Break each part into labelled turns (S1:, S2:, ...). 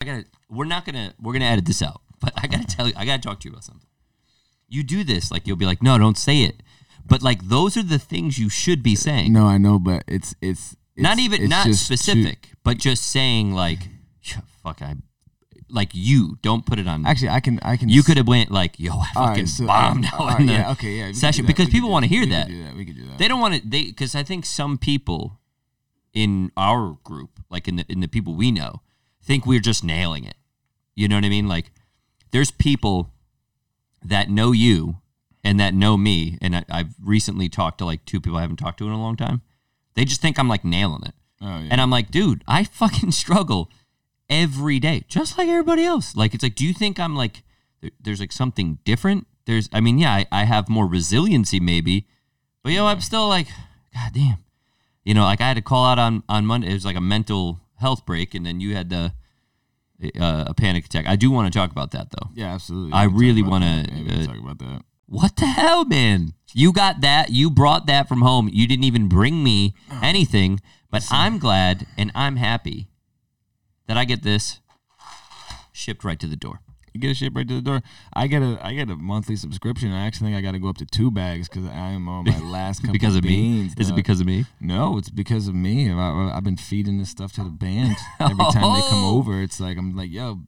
S1: I gotta. We're not gonna. We're gonna edit this out. But I gotta tell you. I gotta talk to you about something. You do this like you'll be like, no, don't say it. But like those are the things you should be saying.
S2: No, I know, but it's it's, it's
S1: not even
S2: it's
S1: not
S2: just too-
S1: specific, but just saying like, fuck, I like you. Don't put it on.
S2: actually, I can I can.
S1: you could have went like, yo, I fucking
S2: right, so,
S1: bombed out
S2: right,
S1: in the
S2: yeah, okay, yeah, we could do
S1: session because
S2: we
S1: people want to hear that.
S2: do that, We could do that.
S1: They don't want to. They because I think some people in our group, like in the in the people we know, think we're just nailing it. You know what I mean? Like, there's people that know you and that know me, and I, I've recently talked to like two people I haven't talked to in a long time. They just think I'm like nailing it,
S2: Oh, yeah.
S1: and I'm like, dude, I fucking struggle every day, just like everybody else. Like, it's like, do you think I'm like, there's like something different? There's, I mean, yeah, I, I have more resiliency maybe, but yo, I'm still like, god damn, you know, like I had to call out on on Monday. It was like a mental health break, and then you had the uh, a panic attack. I do want to talk about that though.
S2: yeah, absolutely.
S1: I
S2: We can talk
S1: really wanna,
S2: that. Yeah, we can
S1: uh,
S2: talk about that.
S1: What the hell, man? You got that. You brought that from home. You didn't even bring me anything, but I'm glad and I'm happy that I get this shipped right to the door.
S2: You get a ship right to the door. I get a I get a monthly subscription. I actually think I got to go up to two bags because I am on my last couple
S1: because of
S2: beans,
S1: me? Is it because of me?
S2: No, it's because of me. I, have been feeding this stuff to the band every time they come
S1: Oh.
S2: over. It's like I'm like, yo,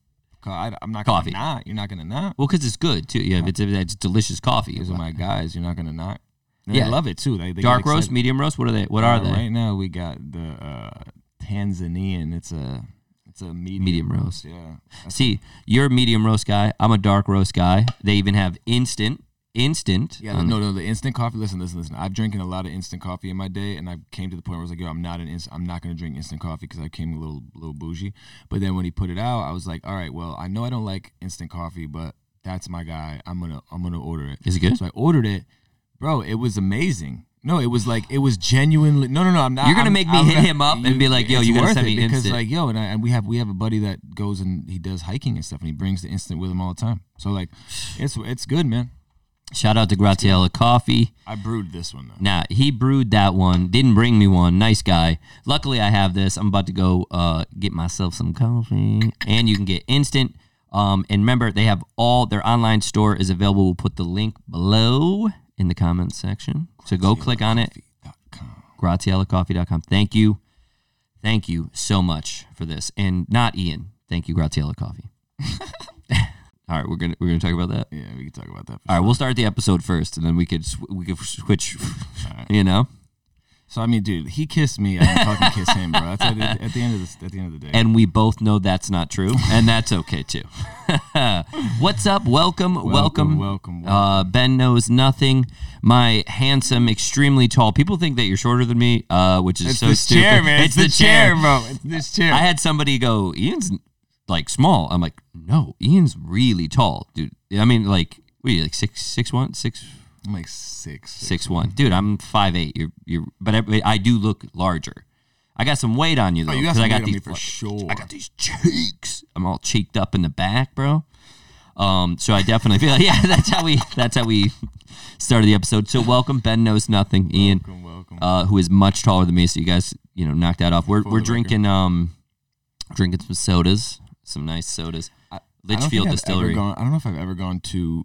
S2: I, am not
S1: Coffee.
S2: gonna not. You're not gonna not.
S1: Well, because it's good too. Yeah, it's it's delicious coffee.
S2: These are my guys. You're not gonna not. And
S1: Yeah.
S2: I love it too. They, they
S1: Dark roast, medium roast. What are they? What are
S2: Uh,
S1: they?
S2: Right now we got the uh, Tanzanian. It's a it's a medium,
S1: Medium roast.
S2: Yeah.
S1: See, you're a medium roast guy. I'm a dark roast guy. They even have instant, instant.
S2: Yeah,
S1: on-
S2: no, no, the instant coffee. Listen, listen, listen. I've drinking a lot of instant coffee in my day, and I came to the point where I was like, "Yo, I'm not an I'm not gonna drink instant coffee because I came a little, little bougie." But then when he put it out, I was like, "All right, well, I know I don't like instant coffee, but that's my guy. I'm gonna, I'm gonna order it."
S1: Is it good?
S2: So I ordered it, bro. It was amazing. No, it was like it was genuinely. No, no, no. I'm not.
S1: You're gonna
S2: I'm-
S1: make me
S2: I'm
S1: hit
S2: not-
S1: him up and be like, yo, you gotta send me
S2: because
S1: instant.
S2: like yo, and, I, and we have we have a buddy that goes and he does hiking and stuff, and he brings the instant with him all the time. So like, it's it's good, man.
S1: Shout out to Graziella Coffee.
S2: I brewed this one though.
S1: Nah, he brewed that one. Didn't bring me one. Nice guy. Luckily, I have this. I'm about to go uh, get myself some coffee, and you can get instant. Um, and remember, they have all their online store is available. We'll put the link below in the comments section. So go click on it. GraziellaCoffee.com. Thank you, thank you so much for this, and not Ian. Thank you, Graziella Coffee. all right, we're gonna we're gonna talk about that.
S2: Yeah, we can talk about that.
S1: All right, we'll start the episode first, and then we could sw- we could switch. You know.
S2: So I mean, dude, he kissed me. I didn't fucking kiss him, bro. That's at, the- at the end of the at the end of the day.
S1: and we both know that's not true, and that's okay too. What's up? Welcome, welcome,
S2: welcome, welcome.
S1: Uh, ben knows nothing. My handsome, extremely tall. People think that you're shorter than me, uh, which is
S2: it's
S1: so
S2: this
S1: stupid.
S2: chair, man.
S1: It's, the, chair.
S2: bro. It's this chair.
S1: I had somebody go, Ian's like small. I'm like, no, Ian's really tall, dude. I mean, like, what are you like six, six one, six,
S2: I'm like six,
S1: six one, dude. I'm five eight. You're, you're, but I, I do look larger. I got some weight on you though.
S2: Oh, you got
S1: 'cause
S2: some
S1: I got these
S2: for sure.
S1: I got these cheeks. I'm all cheeked up in the back, bro. Um, so I definitely feel like, yeah, that's how we that's how we started the episode. So welcome, Ben knows nothing, Ian,
S2: Welcome, welcome.
S1: uh, who is much taller than me. So you guys, you know, knocked that off. We're we're drinking um drinking some sodas, some nice sodas.
S2: I
S1: Litchfield
S2: I've
S1: Distillery.
S2: Gone, I don't know if I've ever gone to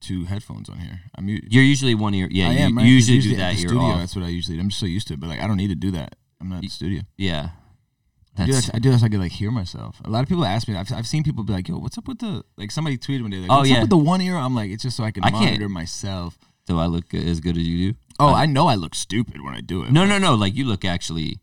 S2: to headphones on here. I'm u-
S1: You're usually one ear. Yeah,
S2: I
S1: you,
S2: am, right?
S1: you
S2: 'Cause
S1: usually, do
S2: at
S1: that.
S2: the studio.
S1: off.
S2: That's what I usually. I'm just so used to it, but like I don't need to do that. I'm not at the studio.
S1: Yeah.
S2: I do, that, I do that so I can like hear myself. A lot of people ask me. I've, I've seen people be like, "Yo, what's up with the like?" Somebody tweeted one day, like,
S1: Oh,
S2: "What's
S1: yeah.
S2: up with the one ear?" I'm like, "It's just so I can
S1: I can't-
S2: monitor myself."
S1: do I look as good as you do?
S2: Oh, I know I look stupid when I do it.
S1: No, no, no. Like you look actually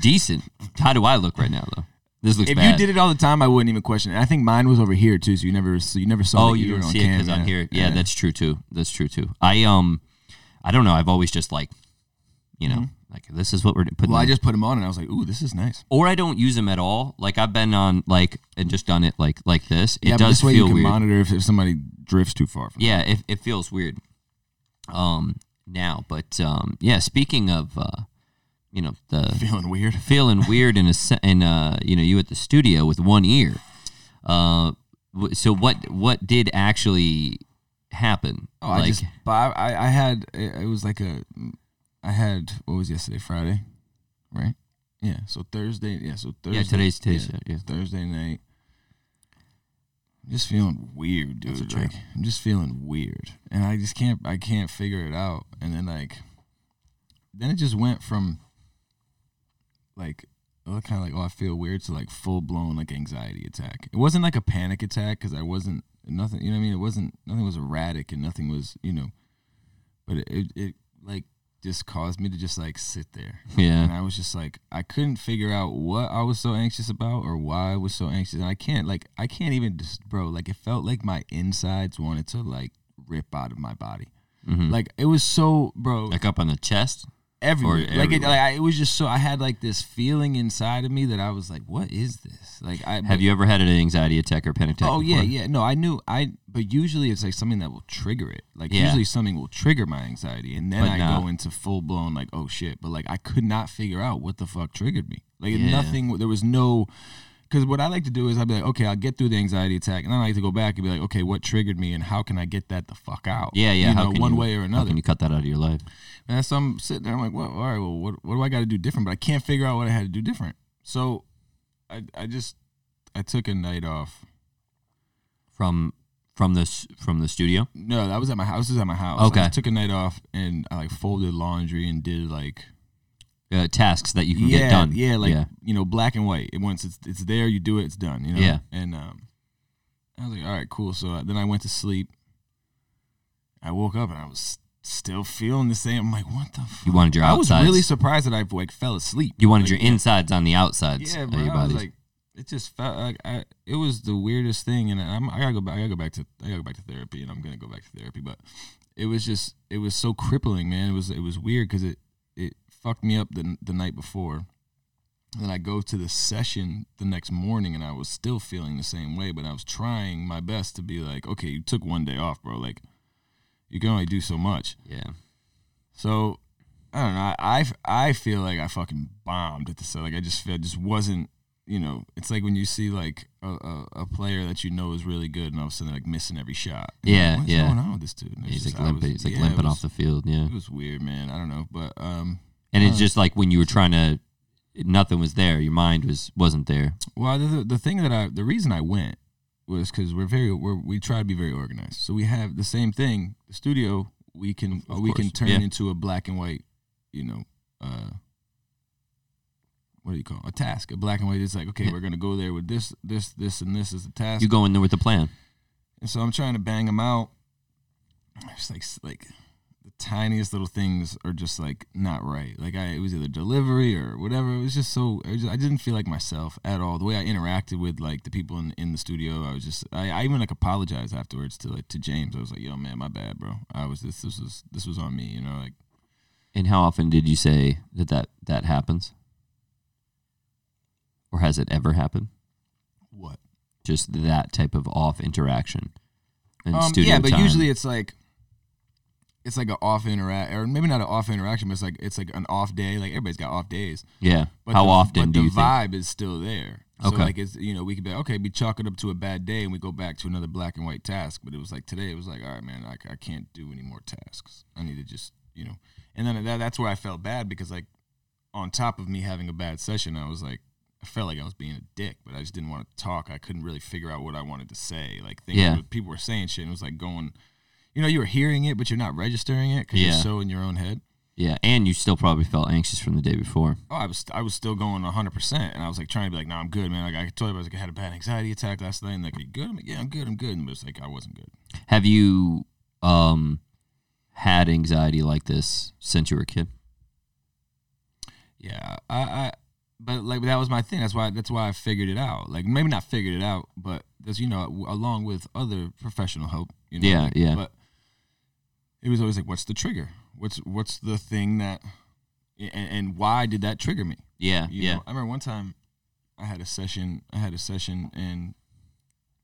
S1: decent. How do I look right now, though? This looks
S2: If
S1: bad.
S2: you did it all the time, I wouldn't even question it. I think mine was over here too, so you never, so you never saw.
S1: oh, you didn't see it because I'm here. Yeah, that's true too. That's true too. I um, I don't know. I've always just like, you know, like this is what we're putting.
S2: Mm-hmm. Well, I just put them on and I was like, "Ooh, this is nice."
S1: or I don't use them at all. Like I've been on like and just done it like like this. It
S2: yeah,
S1: does
S2: this way
S1: feel
S2: you can
S1: weird.
S2: monitor if, if somebody drifts too far. From
S1: yeah, it, it feels weird. Um, now, but um, yeah. Speaking of, uh, you know, the
S2: feeling weird.
S1: feeling weird in a in uh you know you at the studio with one ear. Uh, so what what did actually happen?
S2: Oh, I just, but I, I, had, it, was like a, I had, what was yesterday, Friday, right? Yeah, so Thursday. Yeah, so Thursday.
S1: Yeah, today's today's
S2: yeah,
S1: yeah.
S2: Thursday night. I'm just feeling weird, dude. Like I'm just feeling weird, and I just can't. I can't figure it out. And then like, then it just went from like kind of like oh I feel weird to like full blown like anxiety attack. It wasn't like a panic attack because I wasn't nothing. You know what I mean? It wasn't nothing was erratic and nothing was you know, but it it, it like just caused me to just like sit there
S1: Yeah.
S2: and I was just like I couldn't figure out what I was so anxious about or why I was so anxious and I can't like I can't even just bro like it felt like my insides wanted to like rip out of my body
S1: Mhm.
S2: like it was so bro
S1: Like up on the chest.
S2: Everywhere like it, like I, it was just so I had like this feeling inside of me that I was like what is this like I
S1: Have you ever had an anxiety attack or panic attack?
S2: Oh yeah,
S1: before?
S2: yeah. No, I knew I but usually it's like something that will trigger it. Like
S1: Yeah.
S2: usually something will trigger my anxiety and then
S1: But
S2: I go into full blown like oh shit, but like I could not figure out what the fuck triggered me. Like
S1: Yeah.
S2: nothing there was no cuz what I like to do is I'd be like okay, I'll get through the anxiety attack and then I like to go back and be like okay, what triggered me and how can I get that the fuck out?
S1: Yeah, yeah.
S2: You
S1: how
S2: know,
S1: can
S2: one
S1: you-
S2: way or
S1: How
S2: another.
S1: can you cut that out of your life?
S2: And so I'm sitting there, I'm like, well, all right, well, what, what do I got to do different? But I can't figure out what I had to do different. So I, I just, I took a night off.
S1: From from this from the studio?
S2: No, that was at my house. This was at my house.
S1: Okay.
S2: I took a night off and I like folded laundry and did like,
S1: Uh, tasks that you can
S2: yeah,
S1: get done.
S2: yeah, like
S1: yeah.
S2: you know, black and white. It once it's it's there, you do it, it's done. You know.
S1: Yeah.
S2: And um, I was like, all right, cool. So uh, then I went to sleep. I woke up and I was still feeling the same. I'm like, what the? Fuck?
S1: You wanted your outsides.
S2: I was really surprised that I like fell asleep.
S1: You wanted
S2: Like,
S1: your
S2: yeah.
S1: insides on the outsides
S2: Yeah,
S1: of your
S2: I was
S1: body.
S2: like, it just felt like I. It was the weirdest thing, and I'm, I gotta go back. I gotta go back to. I gotta go back to therapy, and I'm gonna go back to therapy. But it was just, it was so crippling, man. It was, it was weird because it fucked me up the the night before. Then I go to the session the next morning, and I was still feeling the same way. But I was trying my best to be like, okay, you took one day off, bro. Like, you can only do so much.
S1: yeah.
S2: So I don't know. I, I, I feel like I fucking bombed at the set. Like I just I just wasn't. You know, it's like when you see like a, a, a player that you know is really good, and all of a sudden they're like missing every shot. You're
S1: Yeah,
S2: like, What's
S1: yeah.
S2: going on with this dude?
S1: He's
S2: just-
S1: like limping.
S2: was-
S1: He's like
S2: yeah,
S1: limping
S2: was-
S1: off the field. Yeah.
S2: It was weird, man. I don't know, but um,
S1: And it's
S2: Uh,
S1: just like when you were trying to, nothing was there. Your mind was wasn't there.
S2: well, the, the, thing that I, the reason I went was because we're very, we're, we try to be very organized. So we have the same thing. The studio we can we can turn
S1: yeah.
S2: into a black and white, you know, uh, what do you call it? a task? A black and white. It's like okay,
S1: Yeah.
S2: we're gonna go there with this, this, this, and this is the task.
S1: You go in there with the plan.
S2: and so I'm trying to bang them out. It's like like the tiniest little things are just like not right. Like I, it was either delivery or whatever. It was just so was just, I didn't feel like myself at all. The way I interacted with like the people in, in the studio, I was just I, I even like apologized afterwards to like to James. I was like, "Yo, man, my bad, bro. I was this this was this was on me." You know, like
S1: And how often did you say that that, that happens? Or has it ever happened?
S2: what?
S1: Just that type of off interaction. in
S2: Um, yeah, but
S1: time?
S2: usually it's like it's like an off interact or maybe not an off interaction, but it's like it's like an off day. Like everybody's got off days.
S1: Yeah.
S2: But
S1: how
S2: the,
S1: often
S2: but
S1: do
S2: the
S1: you think?
S2: vibe is still there? So
S1: Okay.
S2: like it's you know we could be like, okay, we chalk it up to a bad day and we go back to another black and white task. But it was like today it was like all right, man, I, I can't do any more tasks. I need to just you know. And then that, that's where I felt bad because like on top of me having a bad session, I was like I felt like I was being a dick, but I just didn't want to talk. I couldn't really figure out what I wanted to say. Like things
S1: Yeah.
S2: people were saying shit and it was like going. You know, you were hearing it, but you're not registering it because
S1: Yeah.
S2: you're so in your own head.
S1: Yeah. And you still probably felt anxious from the day before.
S2: Oh, I was I was still going 100, percent and I was like trying to be like, no, I'm good, man. Like I told you, I was like, I had a bad anxiety attack last night, and like, are you good? I'm like, yeah, I'm good, I'm good. And it was like, I wasn't good.
S1: Have you um had anxiety like this since you were a kid?
S2: Yeah, I, I, but like that was my thing. That's why that's why I figured it out. Like maybe not figured it out, but that's you know along with other professional help. You know,
S1: Yeah,
S2: like,
S1: yeah.
S2: But it was always like, what's the trigger? What's what's the thing that, and, and why did that trigger me?
S1: Yeah.
S2: You
S1: yeah.
S2: know, I remember one time I had a session. I had a session, and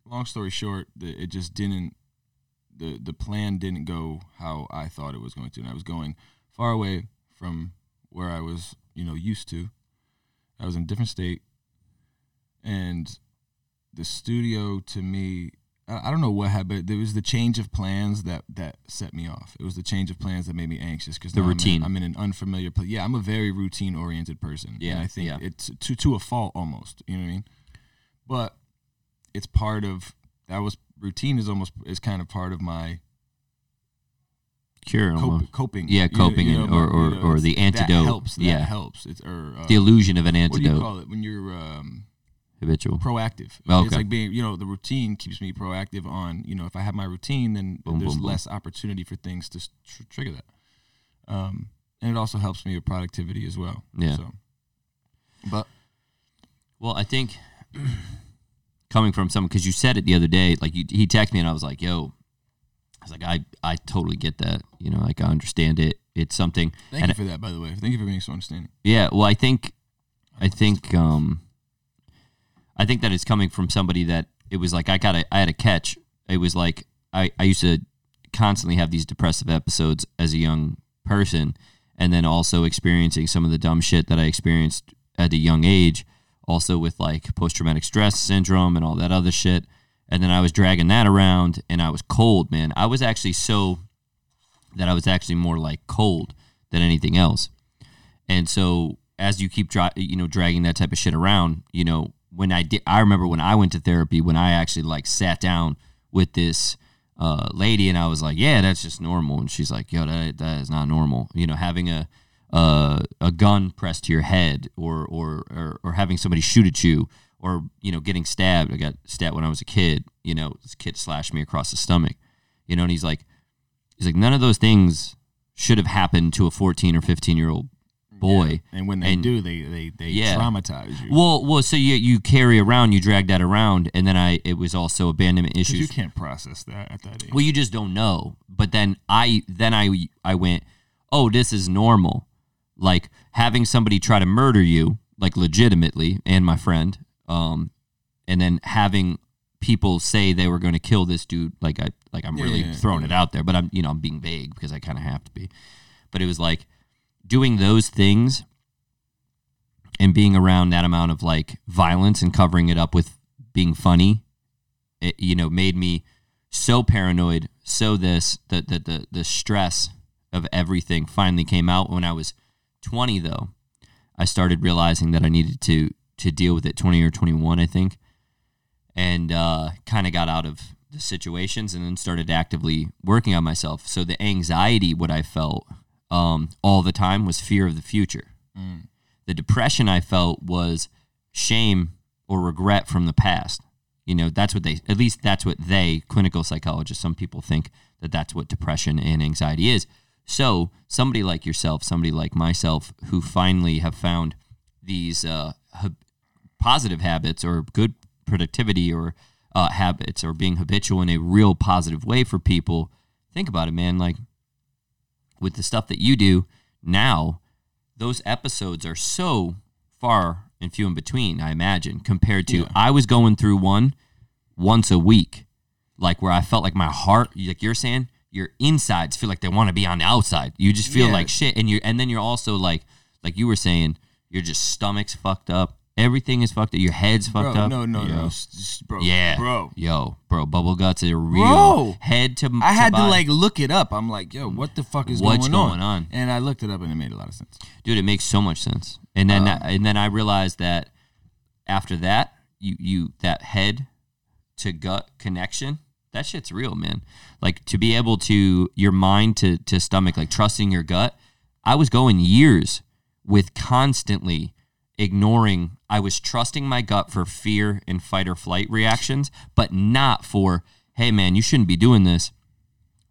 S2: long story short, the, it just didn't. the The plan didn't go how I thought it was going to, and I was going far away from where I was, you know, used to. I was in a different state, and the studio to me, I don't know what happened. There was the change of plans that that set me off. It was the change of plans that made me anxious because
S1: The routine.
S2: I'm in, I'm in an unfamiliar place. Yeah, I'm a very routine oriented person.
S1: Yeah,
S2: and I think
S1: yeah.
S2: it's to to a fault almost. You know what I mean? But it's part of that was routine is almost is kind of part of my
S1: Cure
S2: coping.
S1: Yeah,
S2: You know-
S1: coping
S2: you know,
S1: or- or-
S2: you know,
S1: or the antidote.
S2: That helps. That
S1: Yeah.
S2: helps. It's or uh,
S1: the illusion of an
S2: what do you
S1: antidote.
S2: call it when you're um,
S1: Habitual.
S2: proactive.
S1: Oh,
S2: It's like being, you know, the routine keeps me proactive on, you know, if I have my routine, then
S1: Boom,
S2: there's
S1: boom, boom.
S2: less opportunity for things to tr- trigger that. Um, and it also helps me with productivity as well.
S1: Yeah.
S2: So, but
S1: Well, I think coming from someone because you said it the other day, like you, he texted me and I was like, "Yo," I was like, "I I totally get that. You know, like I understand it. It's something."
S2: thank
S1: and
S2: you for that, by the way. Thank you for being so understanding.
S1: Yeah, well, I think, I think, um, I think that it's coming from somebody that it was like I got a, I had a catch. It was like I, I used to constantly have these depressive episodes as a young person, and then also experiencing some of the dumb shit that I experienced at a young age, also with like post traumatic stress syndrome and all that other shit. And then I was dragging that around, and I was cold, man. I was actually so that I was actually more like cold than anything else. And so as you keep dra- you know dragging that type of shit around, you know, when I did I remember when I went to therapy when I actually like sat down with this uh, lady and I was like, "Yeah, that's just normal." And she's like, "Yo, that that is not normal." You know, having a uh, a gun pressed to your head or, or or or having somebody shoot at you or you know getting stabbed. I got stabbed when I was a kid. You know, this kid slashed me across the stomach. You know, and he's like, he's like, none of those things should have happened to a 14 or 15 year old boy.
S2: And when they
S1: And-
S2: do, they they, they
S1: Yeah.
S2: traumatize you.
S1: Well, well, so you you carry around, you drag that around, and then I it was also abandonment issues.
S2: you can't process that at that age.
S1: Well, you just don't know. But then I then I I went, oh, this is normal. Like having somebody try to murder you, like legitimately, and my friend, um, and then having people say they were going to kill this dude. Like I like I'm
S2: Yeah,
S1: really
S2: yeah,
S1: throwing it out there, but I'm you know I'm being vague because I kind of have to be. But it was like doing those things and being around that amount of like violence and covering it up with being funny it, you know made me so paranoid so this the, the the the stress of everything finally came out. When i was 20 though i started realizing that i needed to to deal with it 20 or 21 i think and uh, kind of got out of the situations and then started actively working on myself. So the anxiety what i felt um, all the time was fear of the future
S2: Mm.
S1: the depression I felt was shame or regret from the past. You know, that's what they, at least that's what they, clinical psychologists, some people think that that's what depression and anxiety is. So, somebody like yourself, somebody like myself, who finally have found these uh, hab- positive habits or good productivity or uh, habits or being habitual in a real positive way for people, think about it, man. Like, with the stuff that you do now, those episodes are so far and few in between, I imagine, compared to
S2: Yeah.
S1: I was going through one once a week, like where I felt like my heart, like you're saying, your insides feel like they want to be on the outside. You just feel
S2: Yeah.
S1: like shit, and you and then you're also like, like you were saying, your just stomach's fucked up, everything is fucked up, your head's fucked
S2: bro,
S1: up.
S2: no, no,
S1: Yo.
S2: no, s- s- bro,
S1: Yeah,
S2: bro.
S1: yo, bro, bubble guts are real.
S2: Bro.
S1: head to
S2: I had to
S1: body.
S2: like look it up. I'm like, yo, what the fuck is
S1: What's
S2: going,
S1: going on?
S2: And I looked it up, and it made a lot of sense.
S1: dude it makes so much sense and then
S2: Um,
S1: and then i realized that after that you you that head to gut connection that shit's real man like to be able to your mind to to stomach like trusting your gut i was going years with constantly ignoring i was trusting my gut for fear and fight or flight reactions but not for hey man you shouldn't be doing this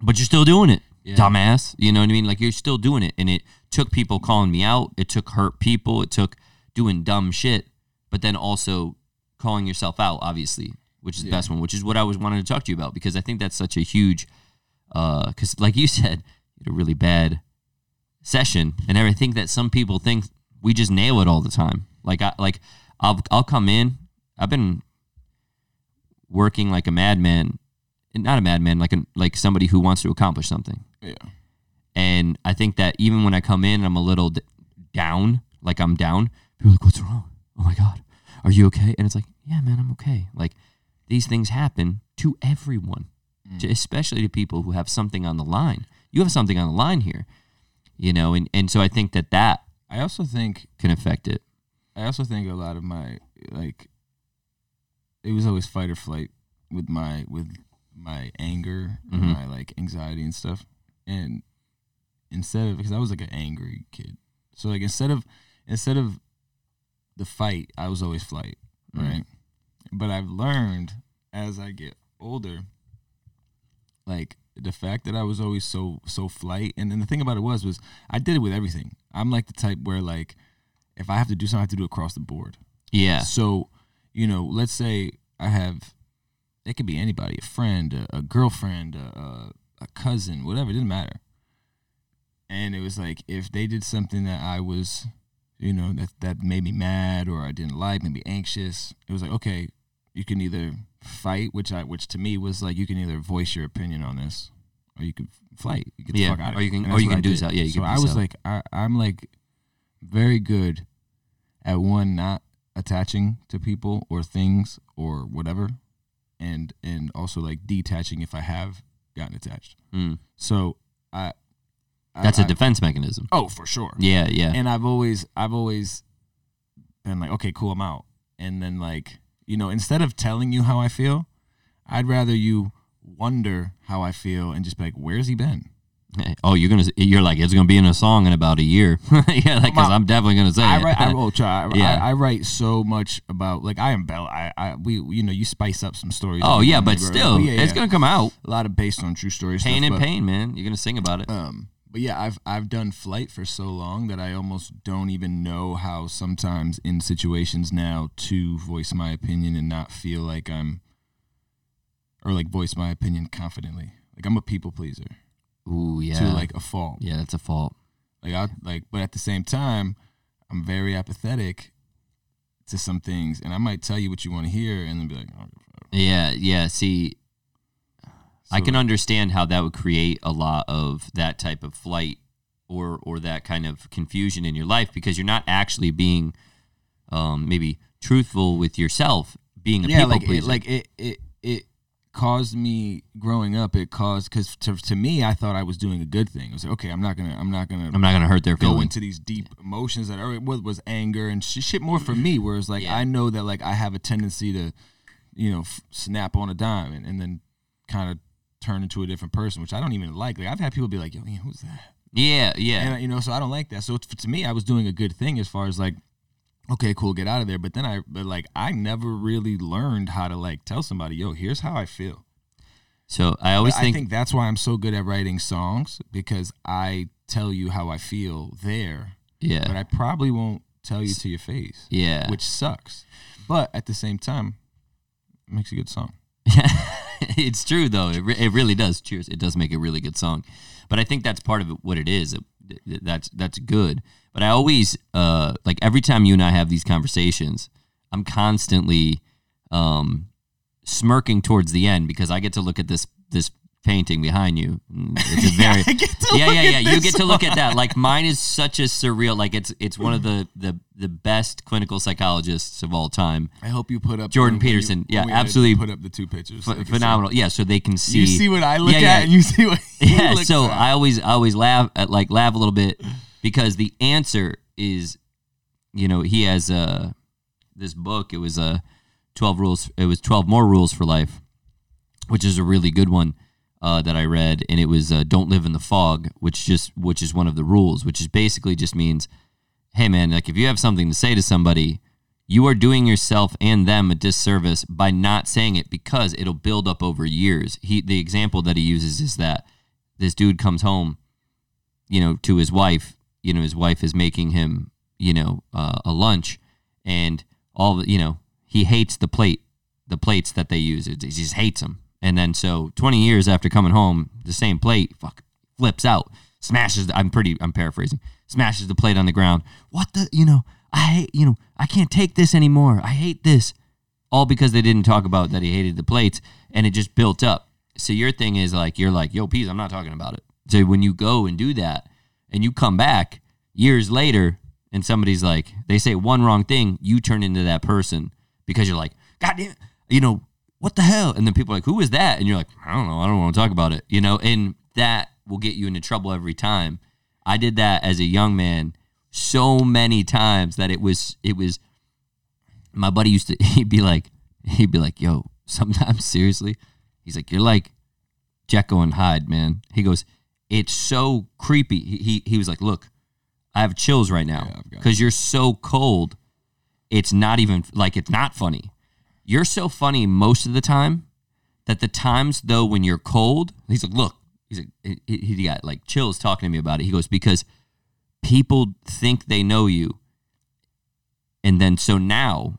S1: but you're still doing it,
S2: Yeah.
S1: dumbass. You know what I mean? Like you're still doing it, and it took people calling me out. It took hurt people. It took doing dumb shit, but then also calling yourself out, obviously, which is the best one. Which is what I was wanting to talk to you about because I think that's such a huge, uh, because like you said, you had a really bad session, and I think that some people think we just nail it all the time. Like I like I'll I'll come in. I've been working like a madman not a madman, like a, like somebody who wants to accomplish something.
S2: Yeah.
S1: And I think that even when I come in I'm a little d- down, like I'm down, people are like, "What's wrong? Oh my god, are you okay?" And it's like, "Yeah, man, I'm okay." Like these things happen to everyone,
S2: Mm.
S1: to, especially to people who have something on the line. You have something on the line here, you know, and, and so I think that that
S2: I also think
S1: can affect it.
S2: I also think a lot of my like it was always fight or flight with my with my anger and
S1: Mhm.
S2: my like anxiety and stuff. And instead of because I was like an angry kid. So like instead of instead of the fight, I was always flight,
S1: Mhm.
S2: right? But I've learned as I get older like the fact that I was always so so flight and then the thing about it was was I did it with everything. I'm like the type where like if I have to do something I have to do it across the board.
S1: Yeah.
S2: So, you know, let's say I have, it could be anybody, a friend, a, a girlfriend, a, a, cousin, whatever, it didn't matter. And it was like, if they did something that I was, you know, that, that made me mad or I didn't like, made me anxious, it was like, okay, you can either fight, which I, which to me was like, you can either voice your opinion on this or you could fight. You get the
S1: Yeah,
S2: fuck out
S1: or you can- or you can do so- yeah, you
S2: so I was
S1: so.
S2: like, I, I'm like very good at one not attaching to people or things or whatever and and also like detaching if i have gotten attached
S1: Mm.
S2: so i I-
S1: That's a
S2: I-
S1: defense mechanism.
S2: oh for sure
S1: Yeah, yeah.
S2: and i've always i've always been like okay cool i'm out and then like you know instead of telling you how i feel i'd rather you wonder how i feel and just be like where's he been
S1: Oh, you're gonna. You're like it's gonna be in a song in about a year. yeah, like because I'm definitely gonna say
S2: I
S1: it.
S2: write. I, oh, try. I,
S1: Yeah.
S2: I, I write so much about like I embell. I, I we you know you spice up some stories.
S1: oh yeah,
S2: now and
S1: but
S2: then,
S1: still,
S2: yeah,
S1: it's
S2: yeah.
S1: gonna come out.
S2: a lot of based on true stories.
S1: Pain
S2: stuff,
S1: and
S2: but,
S1: pain, man. You're gonna sing about it.
S2: Um, but yeah, I've I've done flight for so long that I almost don't even know how sometimes in situations now to voice my opinion and not feel like I'm or like voice my opinion confidently. Like I'm a people pleaser
S1: Ooh, yeah.
S2: to like a fault.
S1: yeah, that's a fault.
S2: Like I like, but at the same time, I'm very apathetic to some things, and I might tell you what you want to hear, and then be like, oh.
S1: Yeah, yeah. See, I can understand how that would create a lot of that type of flight or or that kind of confusion in your life because you're not actually being um, maybe truthful with yourself, being a
S2: yeah,
S1: people
S2: like it,
S1: pleaser.
S2: like it, it, it caused me growing up. It caused because to, to me, I thought I was doing a good thing. I was like, okay, I'm not gonna, I'm not gonna
S1: I'm not gonna hurt their
S2: go
S1: feelings.
S2: into these deep emotions that are what was anger and sh- shit more for me. Whereas like
S1: Yeah.
S2: I know that like I have a tendency to, you know, f- snap on a dime and, and then kind of turn into a different person, which I don't even like. Like I've had people be like, yo, man, who's that?
S1: yeah, yeah.
S2: And uh, you know, so I don't like that. So to me, I was doing a good thing as far as like, okay, cool, get out of there. But then I, but like, I never really learned how to like tell somebody, yo, here's how I feel.
S1: so I always think,
S2: I think that's why I'm so good at writing songs because I tell you how I feel there,
S1: yeah,
S2: but I probably won't tell you to your face,
S1: yeah.
S2: which sucks. But at the same time, it makes a good song.
S1: it's true though. It, re- it really does. Cheers. It does make a really good song, but I think that's part of what it is. That's that's good. But I always uh, like every time you and I have these conversations, I'm constantly um, smirking towards the end because I get to look at this this painting behind you. Mm, It's a very
S2: I get to
S1: yeah, yeah,
S2: at
S1: yeah. You get to look at that. Like mine is such a surreal. Like it's it's one of the the the best clinical psychologists of all time.
S2: I hope you put up
S1: Jordan
S2: you-
S1: Peterson.
S2: when
S1: Yeah, absolutely
S2: Put up the two pictures. so
S1: Ph
S2: they can see.
S1: phenomenal. Yeah, so they can see.
S2: You see what I look
S1: Yeah, yeah.
S2: at, and you see what he
S1: yeah. So
S2: at.
S1: I always I always laugh at like laugh a little bit because the answer is, you know, he has uh this book. It was a uh, twelve rules. It was twelve more rules for life, which is a really good one. Uh, that I read, and it was uh, "Don't live in the fog," which just which is one of the rules, which is basically just means, hey man, like if you have something to say to somebody, you are doing yourself and them a disservice by not saying it because it'll build up over years. He the example that he uses is that this dude comes home, you know, to his wife. You know, his wife is making him, you know, uh, a lunch, and all you know, he hates the plate, the plates that they use. He just hates them. And then so 20 years after coming home, the same plate fuck flips out, smashes. The, I'm pretty. I'm paraphrasing. Smashes the plate on the ground. What the? You know, I hate. You know, I can't take this anymore. I hate this. All because they didn't talk about that he hated the plates, and it just built up. So your thing is like you're like, yo, peas. I'm not talking about it. So when you go and do that, and you come back years later, and somebody's like, they say one wrong thing, you turn into that person because you're like, God damn, you know, what the hell? And then people are like, who is that? And you're like, I don't know. I don't want to talk about it. You know, and that will get you into trouble every time. I did that as a young man so many times that it was it was my buddy used to he'd be like he'd be like, yo, sometimes seriously, he's like, you're like Jekyll and Hyde, man. He goes, it's so creepy. He he, he was like, look, I have chills right now
S2: Yeah,
S1: because you're so cold. It's not even like it's not funny. You're so funny most of the time that the times though when you're cold, he's like, look, he's like, he, he got like chills talking to me about it. He goes because people think they know you, and then so now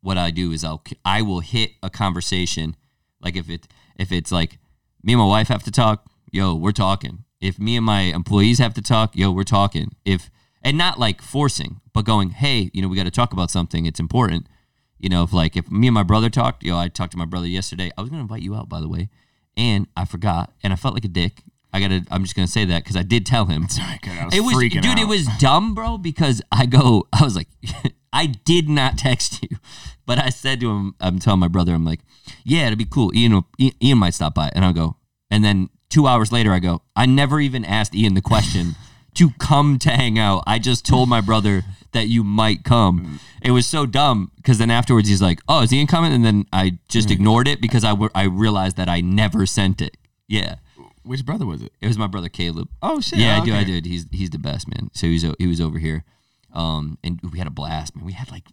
S1: what I do is I'll I will hit a conversation like if it if it's like me and my wife have to talk, yo, we're talking. If me and my employees have to talk, yo, we're talking. If and not like forcing, but going, hey, you know, we got to talk about something. It's important. You know, if like if me and my brother talked, yo, I talked to my brother yesterday. I was gonna invite you out, by the way, and I forgot, and I felt like a dick. I gotta. I'm just gonna say that because I did tell him.
S2: Sorry, God, I was
S1: It was,
S2: freaking
S1: dude. It was dumb, bro. Because I go, I was like, I did not text you, but I said to him, I'm telling my brother, I'm like, yeah, it'd be cool. Ian, Ian might stop by, and I'll go. And then two hours later, I go, I never even asked Ian the question to come to hang out. I just told my brother that you might come. It was so dumb because then afterwards he's like, oh, is Ian coming? And then I just ignored it because I w- I realized that I never sent it. Yeah,
S2: Which brother was it?
S1: it was my brother Caleb.
S2: Oh shit.
S1: Yeah, I do. I
S2: okay.
S1: did. He's he's the best man. So he was o- he was over here, um, and we had a blast, man. We had like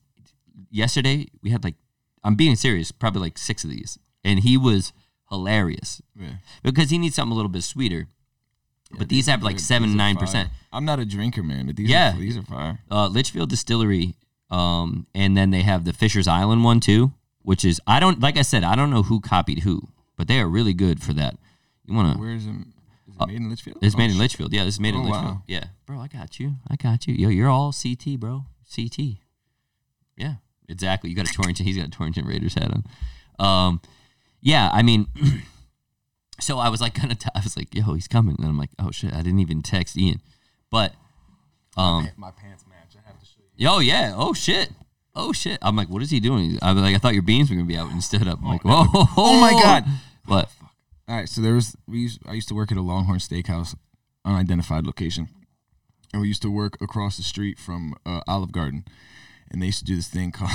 S1: yesterday. We had like I'm being serious, probably like six of these, and he was hilarious
S2: Yeah.
S1: because he needs something a little bit sweeter. But these have like seven nine percent.
S2: I'm not a drinker, man, but these
S1: Yeah.
S2: are, these are fire.
S1: Uh, Litchfield Distillery, um, and then they have the Fisher's Island one too, which is I don't like I said I don't know who copied who, but they are really good for that. You wanna?
S2: Where is it? Is it made in Litchfield?
S1: It's
S2: Oh,
S1: made in. Litchfield. Yeah, this is made in
S2: Oh,
S1: Litchfield.
S2: wow.
S1: Yeah, bro, I got you. I got you. Yo, you're all CT, bro. CT. Yeah, exactly. You got a Torrington. He's got a Torrington Raiders hat on. Um, yeah, I mean, so I was like gonna. T- I was like, yo, he's coming, and I'm like, oh shit, I didn't even text Ian, but um,
S2: My pants match. I have to show you.
S1: oh yeah, oh shit. Oh shit! I'm like, what is he doing? I was like, I thought your beans were gonna be out and stood up. I'm like, whoa!
S2: Oh my God.
S1: What?
S2: All right, so there was we used I used to work at a Longhorn Steakhouse, unidentified location, and we used to work across the street from uh, Olive Garden, and they used to do this thing called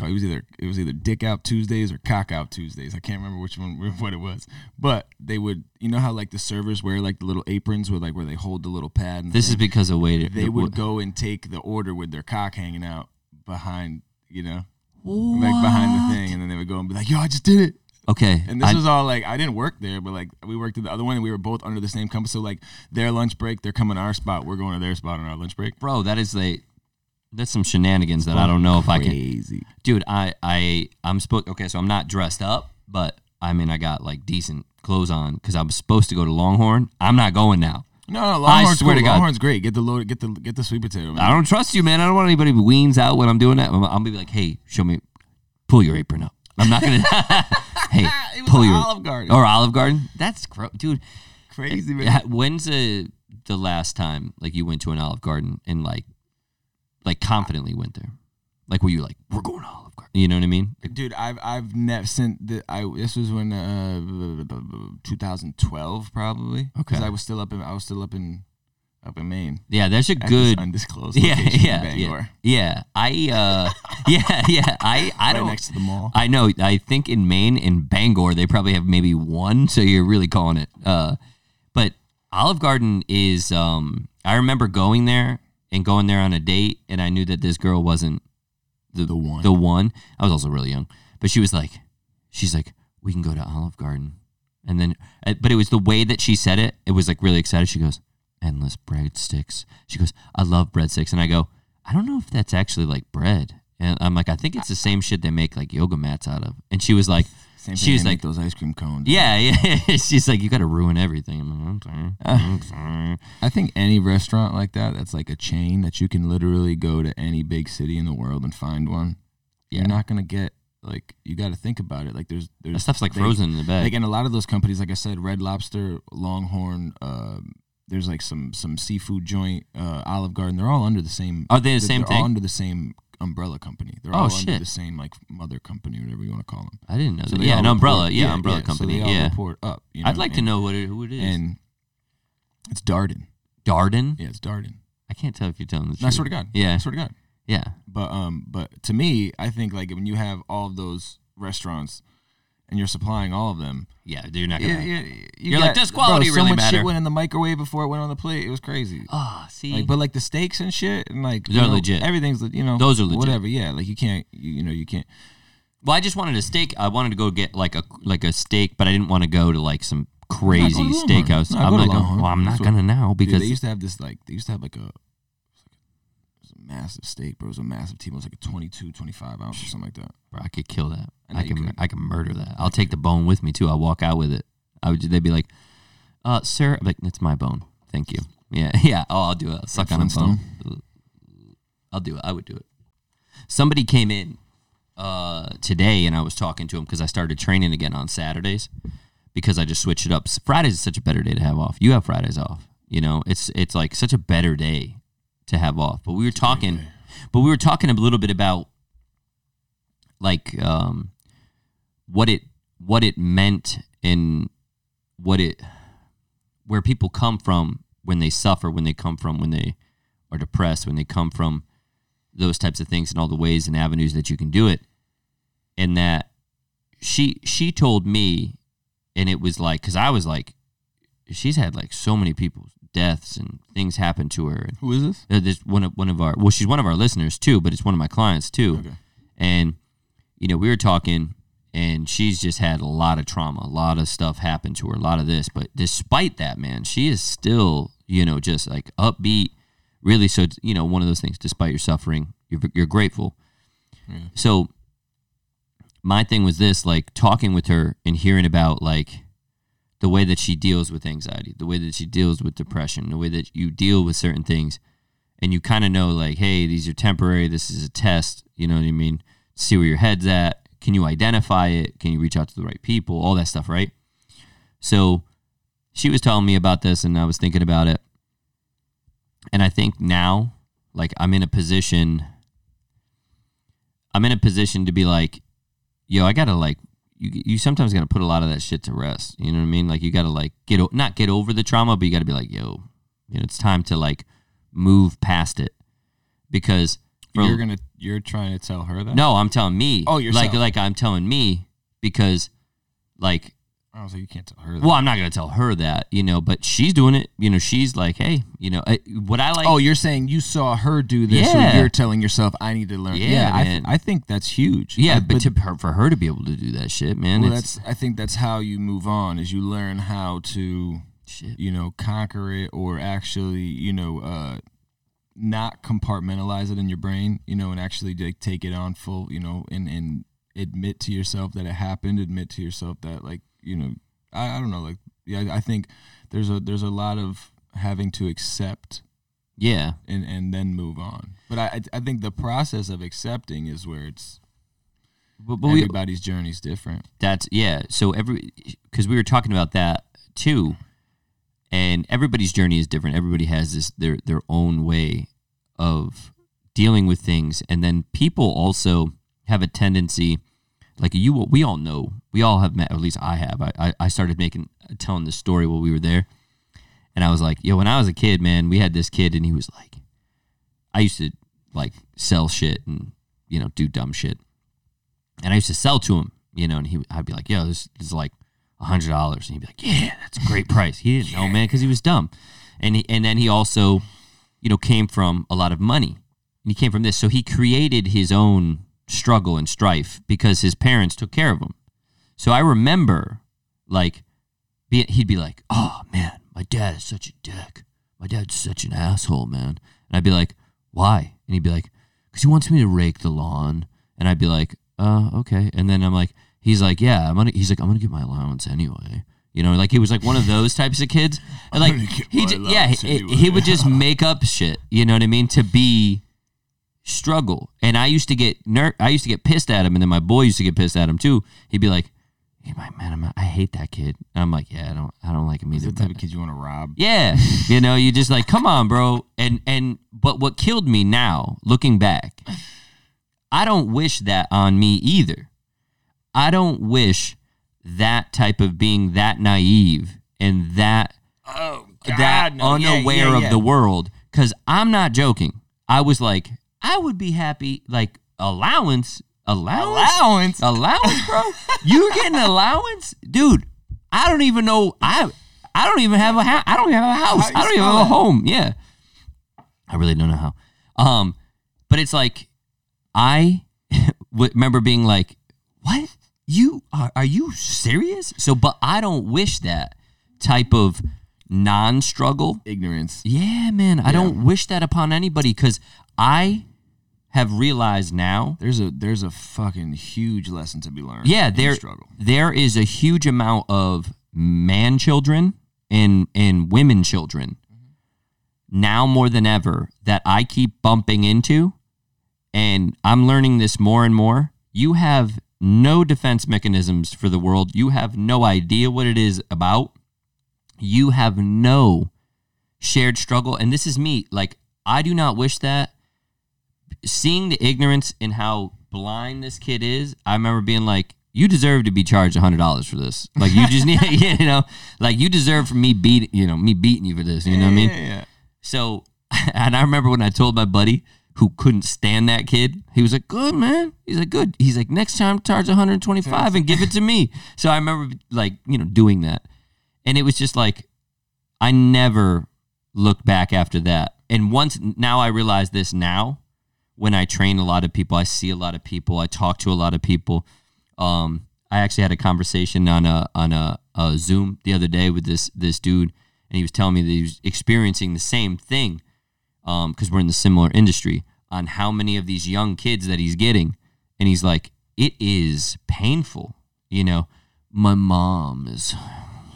S2: Uh, it was either it was either Dick Out Tuesdays or Cock Out Tuesdays. I can't remember which one what it was, but they would you know how like the servers wear like the little aprons with like where they hold the little pad. And
S1: This is because of waiter.
S2: they would go and take the order with their cock hanging out behind you know
S1: What?
S2: like behind the thing, and then they would go and be like, "Yo, I just did it."
S1: Okay.
S2: And this
S1: I-
S2: was all like I didn't work there, but like we worked at the other one, and we were both under the same company. So like their lunch break, they're coming to our spot, we're going to their spot on our lunch break.
S1: bro that is like that's some shenanigans that i don't know if i can
S2: Crazy.
S1: dude i i i'm supposed okay so i'm not dressed up but i mean i got like decent clothes on because i'm supposed to go to longhorn i'm not going now
S2: No, no, Longhorn's
S1: swear
S2: cool.
S1: to God.
S2: Longhorn's great. Get the load, get the get the sweet potato. Man.
S1: i don't trust you man i don't want anybody weens out when i'm doing that i'm, I'm gonna be like hey show me pull your apron up i'm not gonna hey
S2: It was
S1: pull your
S2: Olive Garden.
S1: or olive garden that's gross dude
S2: Crazy man.
S1: When's the the last time like you went to an olive garden and like like confidently went there like were you like we're going to olive garden you know what i mean
S2: Dude, I've I've never sent the I this was when uh 2012 probably.
S1: Okay.
S2: Because I was still up in I was still up in up in Maine.
S1: yeah there's a good
S2: undisclosed
S1: yeah, yeah, yeah, yeah. I, uh, yeah, yeah. I, I
S2: right
S1: don't.
S2: next to the mall.
S1: I know. I think in Maine, in Bangor, they probably have maybe one. So you're really calling it. Uh, but Olive Garden is. Um, I remember going there and going there on a date, and I knew that this girl wasn't the
S2: The one.
S1: The one. I was also really young, but she was like, she's like, we can go to Olive Garden, and then, uh, but it was the way that she said it. It was like really excited. She goes, endless breadsticks. She goes, I love breadsticks, and I go, I don't know if that's actually like bread. And I'm like, I think it's the same shit they make like yoga mats out of. And she was like,
S2: Same
S1: she was like,
S2: those ice cream cones.
S1: yeah, yeah. She's like, you got to ruin everything. I'm, like, I'm sorry. I'm sorry.
S2: I think any restaurant like that, that's like a chain that you can literally go to any big city in the world and find one.
S1: Yeah.
S2: You're not gonna get like you got to think about it. Like there's there's
S1: That stuff's like
S2: they-
S1: frozen in the bag.
S2: Like and a lot of those companies, like I said, Red Lobster, Longhorn. Um, there's like some some seafood joint, uh, Olive Garden. They're all under the same.
S1: Are they the same
S2: they're all
S1: thing?
S2: under the same umbrella company. They're
S1: Oh,
S2: all
S1: shit.
S2: under the same like mother company, whatever you want to call them.
S1: I didn't know
S2: So
S1: that. Yeah, an umbrella.
S2: report-
S1: yeah, umbrella
S2: so
S1: company.
S2: they all
S1: yeah.
S2: report up. You know,
S1: I'd like to know what it, who it is.
S2: And it's Darden.
S1: Darden.
S2: Yeah, it's Darden.
S1: I can't tell if you're telling the truth.
S2: No, I swear to God.
S1: Yeah.
S2: I swear to God.
S1: Yeah.
S2: But um, but to me, I think like when you have all of those restaurants and you're supplying all of them,
S1: Yeah. You're not gonna.
S2: yeah, you
S1: You're like, does quality
S2: bro,
S1: really
S2: so much
S1: matter?
S2: shit went in the microwave before it went on the plate. It was crazy.
S1: Oh, see.
S2: Like, but like the steaks and shit, and like
S1: They're
S2: know,
S1: legit.
S2: Everything's you know
S1: Those are legit.
S2: Whatever, yeah. Like you can't, you, you know, you can't.
S1: well, I just wanted a steak. I wanted to go get like a like a steak, but I didn't want to go to like some crazy
S2: Longhorn.
S1: steakhouse.
S2: No,
S1: I'm
S2: go to
S1: like, oh, well, I'm not gonna now
S2: Dude,
S1: because
S2: they used to have this like they used to have like a. It was a massive steak, bro. It was a massive team. It was like a 22, 25 ounce or something like that.
S1: Bro, I could kill that.
S2: I
S1: I, can
S2: could.
S1: I can murder that. I'll take the bone with me too. I'll walk out with it. I would. They'd be like, "Uh, sir," I'm like it's my bone. Thank you. Yeah, yeah. Oh, I'll do it. I'll suck on a bone. I'll do it. I would do it. Somebody came in uh, today, and I was talking to him because I started training again on Saturdays because I just switched it up. Fridays is such a better day to have off. You have Fridays off. You know, it's it's like such a better day to have off. But we were talking, but we were talking a little bit about like um, what it what it meant and what it where people come from when they suffer, when they come from when they are depressed, when they come from those types of things and all the ways and avenues that you can do it. And that she she told me and it was like cuz I was like she's had like so many people's deaths and things happen to her and
S2: Who is this?
S1: uh, This one of one of our well, she's one of our listeners too, but it's one of my clients too.
S2: Okay.
S1: And you know, we were talking, and she's just had a lot of trauma, a lot of stuff happen to her, a lot of this. But despite that, man, she is still you know just like upbeat, really. So you know, one of those things. Despite your suffering, you're you're grateful.
S2: Yeah.
S1: So my thing was this, like talking with her and hearing about like the way that she deals with anxiety, the way that she deals with depression, the way that you deal with certain things, and you kind of know like, hey, these are temporary. This is a test. You know what I mean? See where your head's at. Can you identify it? Can you reach out to the right people? All that stuff, right? So she was telling me about this, and I was thinking about it, and I think now, like, I'm in a position. I'm in a position to be like, yo, I gotta like you you sometimes got to put a lot of that shit to rest. You know what I mean? Like you got to like get not get over the trauma, but you got to be like, yo, you know, it's time to like move past it because
S2: You're gonna you're trying to tell her that?
S1: no, I'm telling me.
S2: Oh, yourself.
S1: like like I'm telling me because like
S2: I was like, you can't tell her that.
S1: well, I'm not gonna tell her that, you know, but she's doing it. You know, she's like, hey, you know, I, what I like.
S2: oh, you're saying you saw her do this,
S1: Yeah.
S2: so you're telling yourself, I need to learn.
S1: Yeah,
S2: I, th- I think that's huge.
S1: yeah,
S2: I-
S1: but, to her, for her to be able to do that shit, man,
S2: well, that's I think that's how you move on is you learn how to
S1: shit.
S2: you know conquer it or actually you know uh not compartmentalize it in your brain you know and actually like, take it on full you know and and admit to yourself that it happened admit to yourself that like you know I, I don't know like yeah I think there's a there's a lot of having to accept
S1: Yeah,
S2: and and then move on. But I I- think the process of accepting is where it's
S1: but, but we,
S2: everybody's journey's different.
S1: That's yeah. So every because we were talking about that too, and everybody's journey is different. Everybody has this their their own way of dealing with things, and then people also have a tendency, like you, we all know, we all have met. At least I have. I I, started making telling this story while we were there, and I was like, yo, when I was a kid, man, we had this kid, and he was like, I used to like sell shit and you know do dumb shit and I used to sell to him, you know, and he, I'd be like, "Yo, this, this is like hundred dollars," and he'd be like, "Yeah, that's a great price." He didn't know, man, because he was dumb, and he, and then he also, you know, came from a lot of money, and he came from this, so he created his own struggle and strife because his parents took care of him. So I remember, like, be, he'd be like, "Oh man, my dad is such a dick. My dad's such an asshole, man," and I'd be like, "Why?" And he'd be like, "Cause he wants me to rake the lawn," and I'd be like, uh, okay. And then I'm like, he's like, yeah, I'm gonna. He's like, I'm gonna get my allowance anyway. You know, like he was like one of those types of kids. And like he, j- yeah, he,
S2: anyway.
S1: he would just make up shit. You know what I mean? To be struggle. And I used to get ner- I used to get pissed at him, and then my boy used to get pissed at him too. He'd be like, "Hey, my man, I'm, I hate that kid." And I'm like, "Yeah, I don't, I don't like him either."
S2: the type of kid you want to rob
S1: yeah, you know, you just like, come on, bro. And and but what killed me now, looking back, I don't wish that on me either. I don't wish that type of being that naive and that
S2: Oh
S1: that unaware of the world. Because i'm not joking. I was like i would be happy like allowance allowance?
S2: Allowance.
S1: allowance bro? You getting an allowance? Dude i don't even know i i don't even have a house i don't even have a house.
S2: How do you
S1: i don't even have a home. Yeah. I really don't know how. Um but it's like i w- remember being like what you are are you serious so but i don't wish that type of non-struggle
S2: Ignorance.
S1: yeah man i don't wish that upon anybody because i have realized now
S2: There's a there's a fucking huge lesson to be learned.
S1: yeah
S2: in
S1: there
S2: struggle.
S1: there is a huge amount of man children and and women children now more than ever that i keep bumping into and i'm learning this more and more you have no defense mechanisms for the world. You have no idea what it is about. You have no shared struggle. And this is me. Like i do not wish that. Seeing the ignorance in how blind this kid is i remember being like you deserve to be charged $100 for this. Like you just need you know like you deserve for me beat you know me beating you for this you know what i mean?
S2: Yeah, yeah.
S1: so, and I remember when I told my buddy who couldn't stand that kid, he was like, "Good man." He's like, "Good." He's like, "Next time, charge 125 and give it to me." So I remember like you know doing that, and it was just like I never looked back after that. And once now I realize this now when I train a lot of people, I see a lot of people, I talk to a lot of people. Um, I actually had a conversation on a on a, a Zoom the other day with this this dude, and he was telling me that he was experiencing the same thing because we're in the similar industry on how many of these young kids that he's getting, and he's like, it is painful. You know, my mom is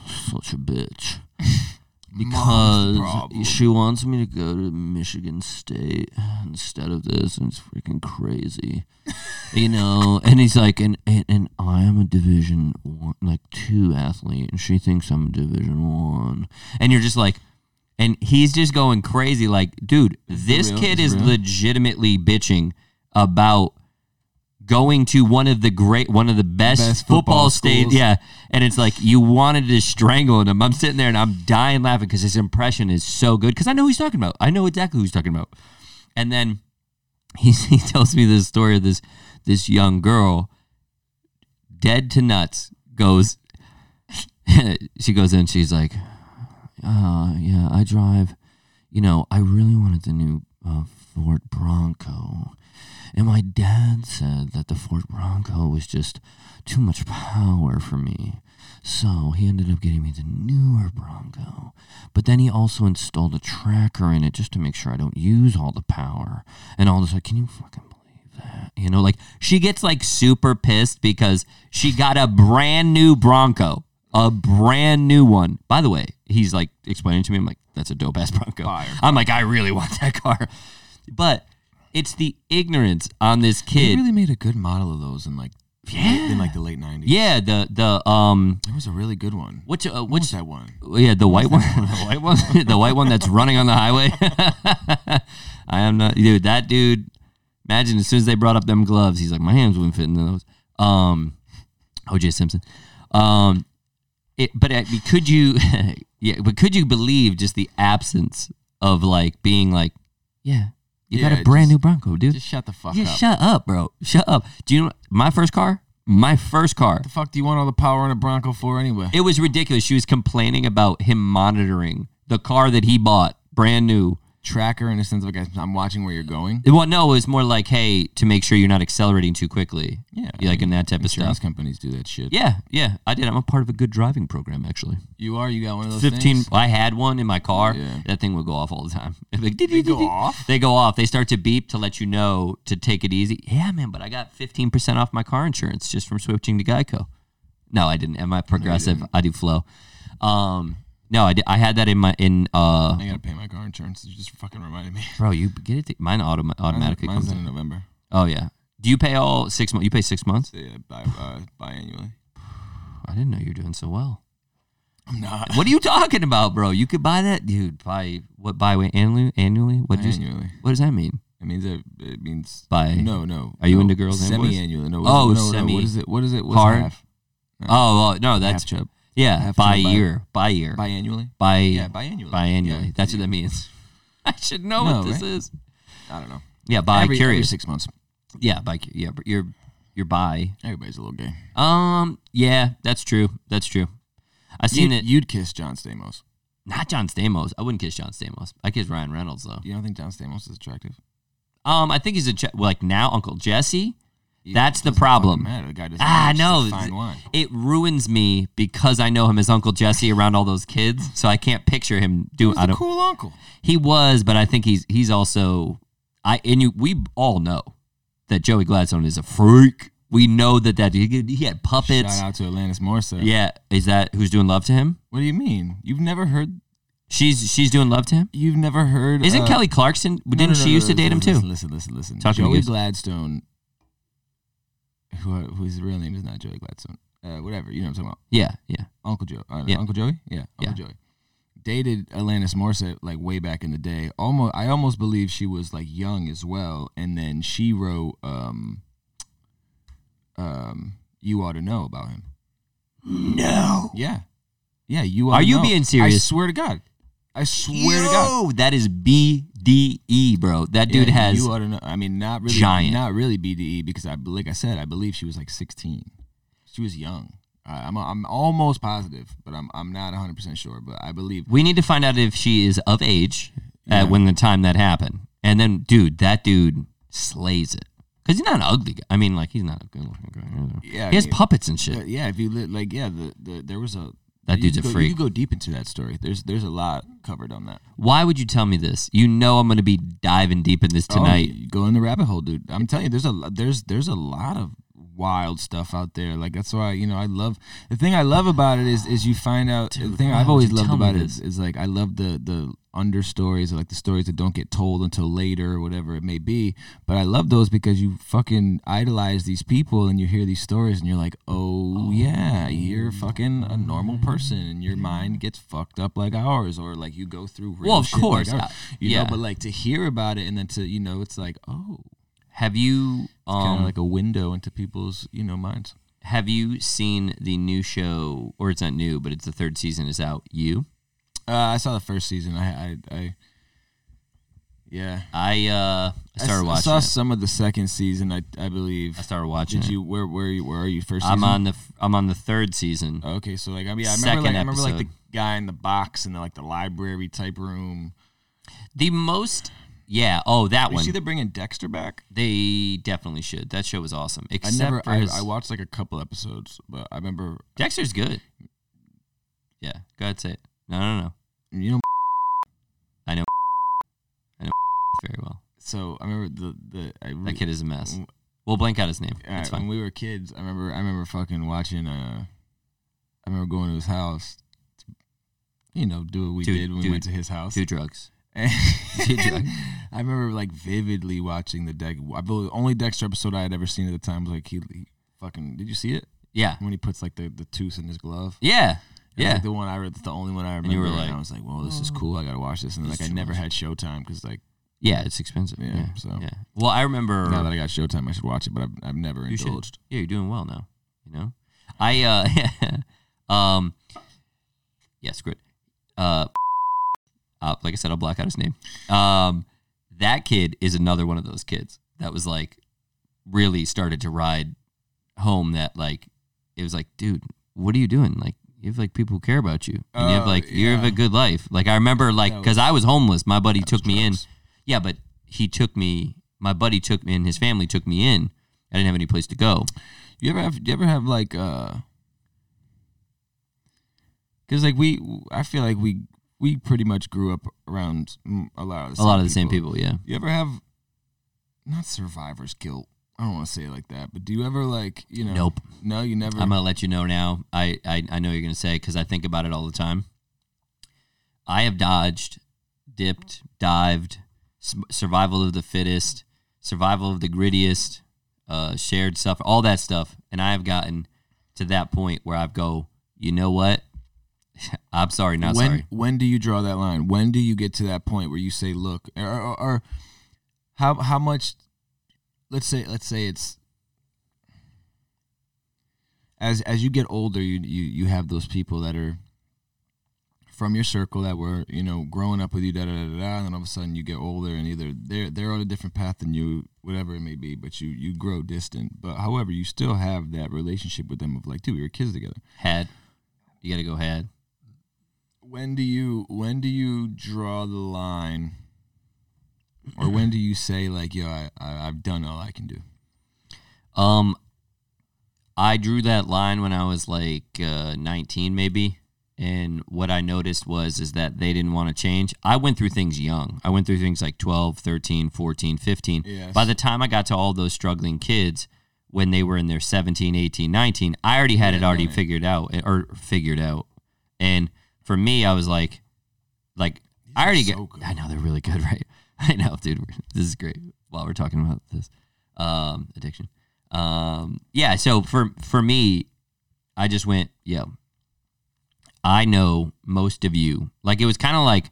S1: such a bitch because she wants me to go to Michigan State instead of this, and it's freaking crazy, you know. And he's like, and and, and I am a Division one, like two athlete, and she thinks I'm a Division one, and you're just like. And he's just going crazy, like, dude, this
S2: real?
S1: kid
S2: Is real?
S1: legitimately bitching about going to one of the great, one of the best,
S2: Best
S1: football,
S2: football
S1: states. Yeah, and it's like you wanted to strangle him. I'm sitting there and I'm dying laughing because his impression is so good. Because I know who he's talking about. I know exactly who he's talking about. And then he he tells me this story of this this young girl, dead to nuts, goes. she goes in. She's like, uh, yeah, I drive. You know, I really wanted the new uh, Ford Bronco. And my dad said that the Ford Bronco was just too much power for me. So he ended up getting me the newer Bronco. But then he also installed a tracker in it just to make sure I don't use all the power. And all this, like, can you fucking believe that? You know, like, she gets like super pissed because she got a brand new Bronco. A brand new one. By the way, he's like explaining to me, I'm like, that's a dope ass Bronco.
S2: Fire.
S1: I'm like, I really want that car. But it's the ignorance on this kid.
S2: They
S1: kid.
S2: really made a good model of those in like
S1: Yeah.
S2: in like the late nineties.
S1: yeah, the the um
S2: there was a really good one.
S1: which uh,
S2: What
S1: which
S2: was that one?
S1: yeah, the white one, the white one, the white one that's running on the highway. I am not, dude. That dude. Imagine as soon as they brought up them gloves, he's like, my hands wouldn't fit in those. Um, OJ Simpson. Um, it, but uh, could you, yeah, but could you believe just the absence of like being like, yeah, you got a brand
S2: just-
S1: new Bronco, dude.
S2: Just shut the fuck
S1: Yeah,
S2: up.
S1: shut up, bro. Shut up. Do you know my first car? My first car.
S2: the fuck do you want all the power on a Bronco for anyway?
S1: It was ridiculous. She was complaining about him monitoring the car that he bought, brand new.
S2: Tracker in the sense of like I'm watching where you're going.
S1: Well, no, it was more like, hey, to make sure you're not accelerating too quickly.
S2: Yeah,
S1: like in that type of stuff.
S2: companies do that shit.
S1: Yeah, yeah, I did. I'm a part of a good driving program, actually.
S2: You are. You got one of those.
S1: Fifteen.
S2: Things?
S1: I had one in my car.
S2: Yeah.
S1: That thing would go off all the time. Like,
S2: They go off.
S1: They go off. They start to beep to let you know to take it easy. Yeah, man, but I got 15% off my car insurance just from switching to Geico. No, I didn't. Am I progressive? I do flow. Um, no, I, did, I had that in my in uh
S2: I gotta pay my car insurance. You just fucking reminded me.
S1: bro, you get it mine autom- automatically
S2: Mine's
S1: comes
S2: in
S1: in.
S2: November.
S1: Oh yeah. Do you pay all 6 months? You pay 6 months?
S2: Yeah, bi uh, biannually.
S1: I didn't know you were doing so well.
S2: I'm not.
S1: What are you talking about, bro? You could buy that, dude. Buy what? Buy annually? Annually? What? Just,
S2: Biannually.
S1: what does that mean?
S2: It means it, it means
S1: By
S2: no, no.
S1: Are you
S2: no.
S1: into girls and boys?
S2: Semi-annually. No.
S1: Oh,
S2: no, no,
S1: semi-
S2: What is it? What is it? What's
S1: Hard?
S2: half?
S1: oh, oh no, that's
S2: half chub.
S1: Yeah, by year, by year,
S2: Biannually.
S1: by
S2: Yeah, biannually.
S1: biannually.
S2: Yeah,
S1: That's what that means. I should know
S2: No,
S1: what this
S2: right?
S1: is.
S2: I don't know.
S1: Yeah, by
S2: every, every
S1: curious.
S2: six months.
S1: yeah, by yeah, but you're you're by.
S2: Everybody's a little gay.
S1: Um, yeah, that's true. That's true. I seen
S2: you'd,
S1: it.
S2: You'd kiss John Stamos.
S1: Not John Stamos. I wouldn't kiss John Stamos. I kiss Ryan Reynolds though.
S2: You don't think John Stamos is attractive?
S1: Um, I think he's a che- like now Uncle Jesse.
S2: He
S1: That's the problem.
S2: The
S1: Ah,
S2: matter. He's just
S1: no,
S2: a Fine wine.
S1: It ruins me because I know him as Uncle Jesse around all those kids, so I can't picture him
S2: He
S1: doing.
S2: was
S1: I
S2: a
S1: don't.
S2: cool uncle.
S1: He was, but I think he's he's also. I and you we all know that Joey Gladstone is a freak. We know that that he, he had puppets.
S2: Shout out to Alanis Morissette.
S1: Yeah, is that who's doing love to him?
S2: What do you mean? You've never heard?
S1: She's she's doing love to him.
S2: You've never heard?
S1: Isn't
S2: uh,
S1: Kelly Clarkson?
S2: no,
S1: Didn't
S2: no,
S1: she
S2: no,
S1: used
S2: no,
S1: to date him too?
S2: Listen, listen, listen.
S1: Talk
S2: Joey. Gladstone, who who his real name is not Joey Gladstone. Uh, whatever you know what I'm talking about.
S1: Yeah, yeah.
S2: Uncle Joe. Uh,
S1: Yeah.
S2: Uncle Joey? Yeah. Uncle Joey. Dated Alanis Morissette like way back in the day. Almost I almost believe she was like young as well. And then she wrote um um You Ought to Know about him.
S1: No.
S2: Yeah. Yeah, you ought
S1: Are
S2: to
S1: you
S2: know.
S1: being serious?
S2: I swear to God. I swear to God.
S1: That is BDE, bro. That dude
S2: Yeah,
S1: has.
S2: you ought to know. I mean not really
S1: giant.
S2: not really BDE because I like I said, I believe she was like sixteen. She was young. I, I'm I'm almost positive, but I'm I'm not 100 percent sure. But I believe
S1: we need to find out if she is of age
S2: Yeah.
S1: at when the time that happened. And then, dude, that dude slays it. Because he's not an ugly guy. I mean, like, he's not a good looking guy. either.
S2: Yeah,
S1: he has
S2: mean,
S1: puppets and shit.
S2: Uh, yeah, if you li- like, yeah, the, the there was a
S1: That
S2: you
S1: dude's a
S2: go,
S1: freak.
S2: You could go deep into that story. There's there's a lot covered on that
S1: Why would you tell me this? You know I'm going to be diving deep in this oh, tonight.
S2: Oh, go in the rabbit hole, dude. I'm telling you, there's a there's there's a lot of wild stuff out there. Like that's why you know I love the thing I love about it is is you find out
S1: Dude,
S2: the thing I've always loved about it
S1: is,
S2: is, is like I love the the understories or like the stories that don't get told until later or whatever it may be. But I love those because you fucking idolize these people and you hear these stories and you're like, oh, yeah, you're fucking a normal person and your mind gets fucked up like ours or like you go through real
S1: Well, of
S2: shit
S1: course,
S2: like
S1: uh,
S2: ours. you
S1: yeah.
S2: know. But like to hear about it and then to you know it's like oh
S1: Have you
S2: kind
S1: um
S2: of like a window into people's you know minds.
S1: have you seen the new show or it's not new, but it's the third season is out, You?
S2: Uh, I saw the first season. I I, I yeah.
S1: I uh I
S2: I
S1: started
S2: s-
S1: watching I
S2: saw
S1: it.
S2: some of the second season. I I believe.
S1: I started watching
S2: Did
S1: it.
S2: you where where you where are you first?
S1: I'm on the I'm on the third season.
S2: Okay, so like I mean, I remember
S1: Second
S2: like I remember like the guy in the box in the like the library type room.
S1: The most yeah, oh that
S2: You
S1: one.
S2: see, they're bringing Dexter back.
S1: They definitely should. That show was awesome.
S2: I
S1: Except
S2: never.
S1: for
S2: I,
S1: his,
S2: I watched like a couple episodes, but I remember.
S1: Dexter's good. Yeah, go ahead say it. No, no, no.
S2: You know.
S1: I know, I know very well.
S2: So I remember the the I re-
S1: That kid is a mess. We'll blank out his name.
S2: All
S1: It's
S2: right, when
S1: fine.
S2: we were kids, I remember I remember fucking watching. Uh, I remember going to his house. To, you know, do what we
S1: Dude,
S2: did when we
S1: dude,
S2: went to his house.
S1: Do drugs.
S2: And
S1: Dude, drug.
S2: I remember like vividly watching the Dex. I believe the only Dexter episode I had ever seen at the time was like he, he fucking. Did you see it
S1: Yeah.
S2: when he puts like the the tooth in his glove?
S1: Yeah.
S2: It
S1: Yeah.
S2: like, the one I read. The only one I remember.
S1: you were
S2: and
S1: like,
S2: I was like, "Well, this is cool. I gotta watch this." And like, I never had Showtime because like
S1: Yeah, it's expensive.
S2: Yeah,
S1: Yeah.
S2: so-
S1: Yeah. Well, I remember
S2: now that I got Showtime, I should watch it. But I've I've never
S1: You should.
S2: indulged.
S1: Yeah, you're doing well now. You know, I uh, um, yeah, screw it. Uh, uh, like I said, I'll black out his name. Um, that kid is another one of those kids that was like really started to ride home. That like it was like, dude, what are you doing? Like you have like people who care about you, and you have
S2: Oh,
S1: like you have a good life. Like I remember, like
S2: That
S1: because
S2: was-
S1: I was homeless, my buddy took me in.
S2: drugs.
S1: Yeah, but he took me. My buddy took me, and his family took me in. I didn't have any place to go.
S2: You ever have? You ever have like? uh Because like we, I feel like we we pretty much grew up around mm, a lot of the
S1: a lot of the same people. Yeah.
S2: You ever have? Not survivor's guilt. I don't want to say it like that, but do you ever like you know?
S1: Nope.
S2: No, you never.
S1: I'm gonna let you know now. I I, I know you're gonna say because I think about it all the time. I have dodged, dipped, dived, survival of the fittest, survival of the grittiest, uh, shared stuff, all that stuff, and I have gotten to that point where I've go, you know what? I'm sorry, not
S2: when
S1: sorry.
S2: when do you draw that line? When do you get to that point where you say, "Look," or, or, or how how much? Let's say let's say it's as as you get older, you you you have those people that are from your circle that were you know growing up with you, da da da da, and then all of a sudden you get older and either they're they're on a different path than you, whatever it may be, but you you grow distant. But however, you still have that relationship with them of like, dude, we were kids together.
S1: Had. You got to go had.
S2: When do you when do you draw the line, or when do you say like, yo, I, I I've done all I can do?
S1: Um, I drew that line when I was like uh, 19, maybe. And what I noticed was is that they didn't want to change. I went through things young. I went through things like 12, 13, 14, 15.
S2: Yes.
S1: By the time I got to all those struggling kids when they were in their 17, 18, 19, I already had it already
S2: right.
S1: figured out eh, or figured out. And for me, I was like like I already
S2: so
S1: get
S2: good.
S1: I know they're really good, right? I know, dude. This is great. While we're talking about this um addiction. Um yeah, so for for me, I just went, yo, I know most of you. Like it was kind of like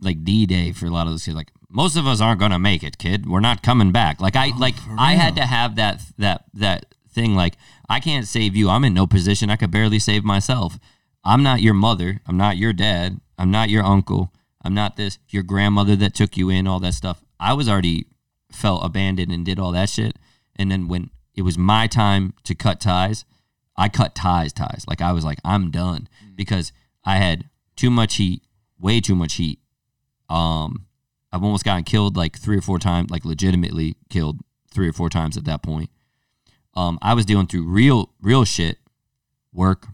S1: like D Day for a lot of those kids. Like most of us aren't gonna make it, kid. We're not coming back. Like I like I had to have that that that thing. Like I can't save you. I'm in no position. I could barely save myself. I'm not your mother. I'm not your dad. I'm not your uncle. I'm not this your grandmother that took you in. All that stuff. I was already felt abandoned and did all that shit. And then when it was my time to cut ties, I cut ties, ties. Like I was like, I'm done because I had too much heat, way too much heat. Um, I've almost gotten killed like three or four times, like legitimately killed three or four times at that point. Um, I was dealing through real, real shit, work.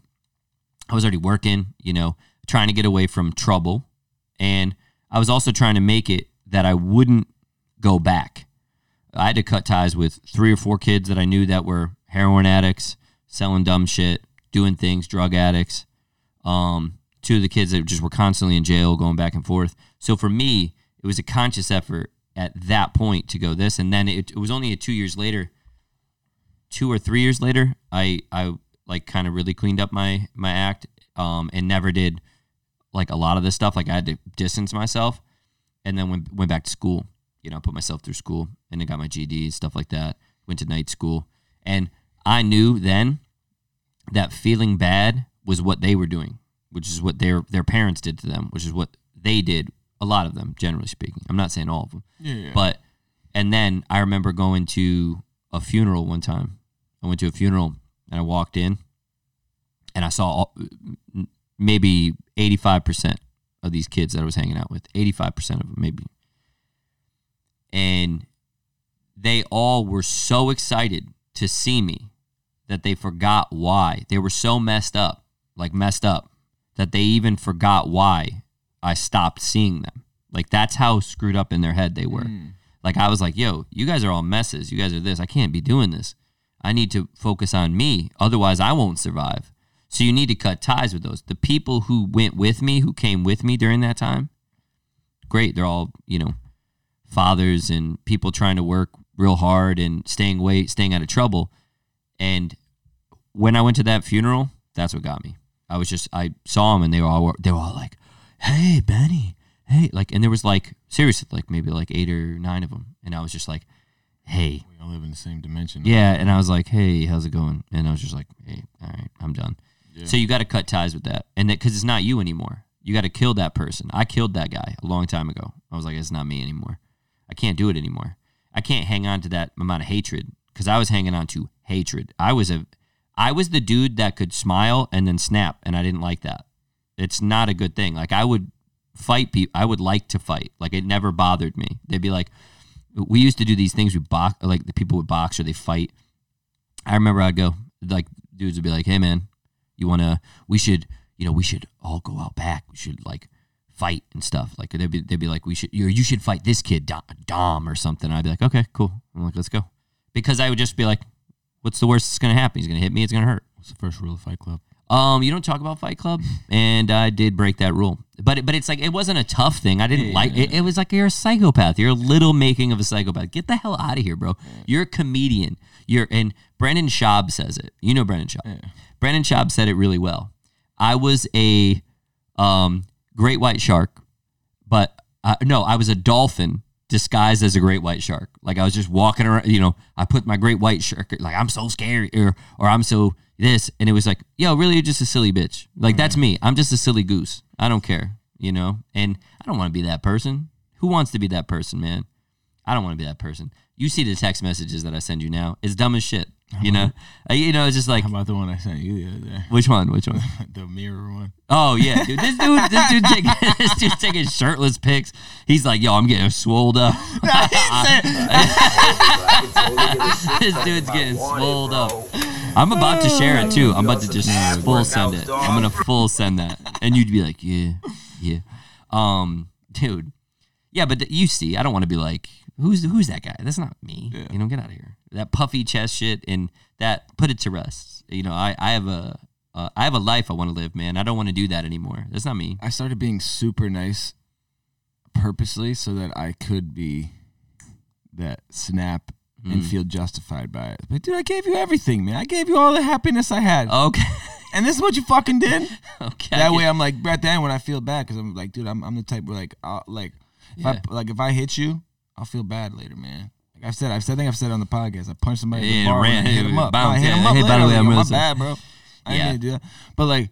S1: I was already working, you know, trying to get away from trouble, and I was also trying to make it that I wouldn't go back. I had to cut ties with three or four kids that I knew that were heroin addicts, selling dumb shit, doing things, drug addicts. Um, two of the kids that just were constantly in jail, going back and forth. So for me, it was a conscious effort at that point to go this, and then it, it was only a two years later, two or three years later, I I like kind of really cleaned up my my act, um, and never did like a lot of this stuff. Like I had to distance myself, and then went went back to school. You know, put myself through school, and then got my GD stuff like that. Went to night school, and I knew then that feeling bad was what they were doing, which is what their their parents did to them, which is what they did. A lot of them, generally speaking. I'm not saying all of them,
S2: Yeah, yeah.
S1: but and then I remember going to a funeral one time. I went to a funeral and I walked in, and I saw all, maybe 85 percent of these kids that I was hanging out with. 85 percent of them, maybe, and they all were so excited to see me that they forgot why. They were so messed up, like messed up, that they even forgot why I stopped seeing them. Like that's how screwed up in their head they were.
S2: Mm.
S1: Like I was like, "Yo, you guys are all messes. You guys are this. I can't be doing this. I need to focus on me. Otherwise, I won't survive." So you need to cut ties with those. The people who went with me, who came with me during that time, great. They're all, you know, fathers and people trying to work real hard and staying away, staying out of trouble. And when I went to that funeral, that's what got me. I was just I saw them and they were all they were all like, "Hey, Benny, hey!" Like, and there was like seriously like maybe like eight or nine of them, and I was just like, "Hey,
S2: we all live in the same dimension.
S1: yeah," and I was like, "Hey, how's it going?" And I was just like, "Hey, all right, I'm done." So you got to cut ties with that, and that because it's not you anymore. You got to kill that person. I killed that guy a long time ago. I was like, it's not me anymore. I can't do it anymore. I can't hang on to that amount of hatred because I was hanging on to hatred. I was a, I was the dude that could smile and then snap, and I didn't like that. It's not a good thing. Like I would fight people. I would like to fight. Like it never bothered me. They'd be like, we used to do these things. We box, like the people would box or they fight. I remember I'd go like dudes would be like, "Hey man, you wanna? We should, you know, we should all go out back. We should like fight and stuff. Like they'd be they'd be like, we should, you you should fight this kid Dom, or something. I'd be like, okay, cool. I'm like, let's go, because I would just be like, what's the worst that's gonna happen? He's gonna hit me. It's gonna hurt.
S2: What's the first rule of Fight Club?
S1: Um, you don't talk about Fight Club, and I did break that rule. But but it's like it wasn't a tough thing. I didn't
S2: Yeah,
S1: like
S2: yeah,
S1: it. It was like you're a psychopath. You're a little making of a psychopath. Get the hell out of here, bro. You're a comedian. You're and Brendan Schaub says it. You know Brendan Schaub. Brendan Schaub said it really well. I was a um, great white shark, but uh, no, I was a dolphin disguised as a great white shark. Like I was just walking around, you know, I put my great white shark, like I'm so scary or, or I'm so this. And it was like, yo, really, you're just a silly bitch. Like that's me. I'm just a silly goose. I don't care, you know? And I don't want to be that person. Who wants to be that person, man? I don't want to be that person. You see the text messages that I send you now. It's dumb as shit. You know, Uh, you know, it's just like
S2: How about the one I sent you the other day?
S1: which one? Which one?
S2: the mirror one.
S1: Oh yeah, dude. This dude, this dude, taking, this dude's taking shirtless pics. He's like, yo, I'm getting swolled up. this dude's getting swolled up. I'm about to share it too. I'm about to just full send it. I'm gonna full send that, and you'd be like, yeah, yeah, um, dude, yeah. But th- you see, I don't want to be like, who's who's that guy? That's not me. You know, get out of here. That puffy chest shit and that put it to rest. You know, I I have a uh, I have a life I want to live, man. I don't want to do that anymore. That's not me.
S2: I started being super nice purposely so that I could be that snap
S1: Hmm.
S2: and feel justified by it. But dude, I gave you everything, man. I gave you all the happiness I had.
S1: Okay.
S2: And this is what you fucking did.
S1: okay.
S2: That way, I'm like at the end when I feel bad because I'm like, dude, I'm, I'm the type where like, I'll, like, if
S1: Yeah.
S2: I like if I hit you, I'll feel bad later, man. I've said, I've said, I think I've said it on the podcast, I punched somebody in the bar
S1: ran-
S2: hit him up. No, I
S1: bounce,
S2: hit
S1: yeah.
S2: him up
S1: Hey, by the way, I'm really
S2: my
S1: sorry.
S2: bad, bro. I
S1: Yeah.
S2: didn't do that. But like,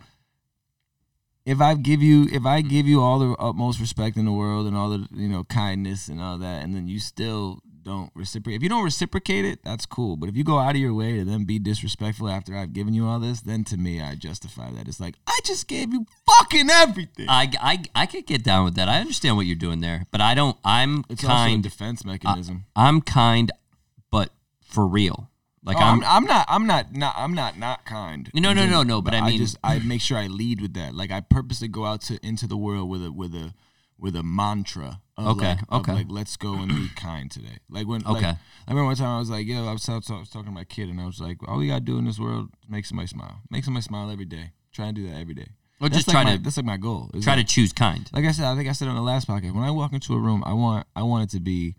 S2: if I give you, if I give you all the utmost respect in the world and all the you know kindness and all that, and then you still don't reciprocate. If you don't reciprocate it, that's cool. But if you go out of your way to then be disrespectful after I've given you all this, then to me, I justify that. It's like I just gave you fucking everything.
S1: I, I, I could get down with that. I understand what you're doing there, but I don't. I'm
S2: it's also a
S1: kind.
S2: defense mechanism.
S1: I'm kind, but for real. Like
S2: Oh,
S1: I'm,
S2: I'm, not. I'm not. Not. I'm not. Not kind.
S1: No, no, no, no, but I mean-
S2: just I make sure I lead with that. Like I purposely go out to into the world with a with a with a mantra. Of
S1: Okay,
S2: Like,
S1: okay.
S2: like let's go and be kind today. Like when. Like,
S1: Okay.
S2: I remember one time I was like, yo, I was, I was, talking to my kid and I was like, all we gotta do in this world is make somebody smile. Make somebody smile every day. Try and do that every day.
S1: Or
S2: That's
S1: just
S2: like
S1: try
S2: my,
S1: to-
S2: That's like my goal.
S1: Try
S2: like,
S1: to choose kind.
S2: like I said, I think I said on the last podcast. When I walk into a room, I want I want it to be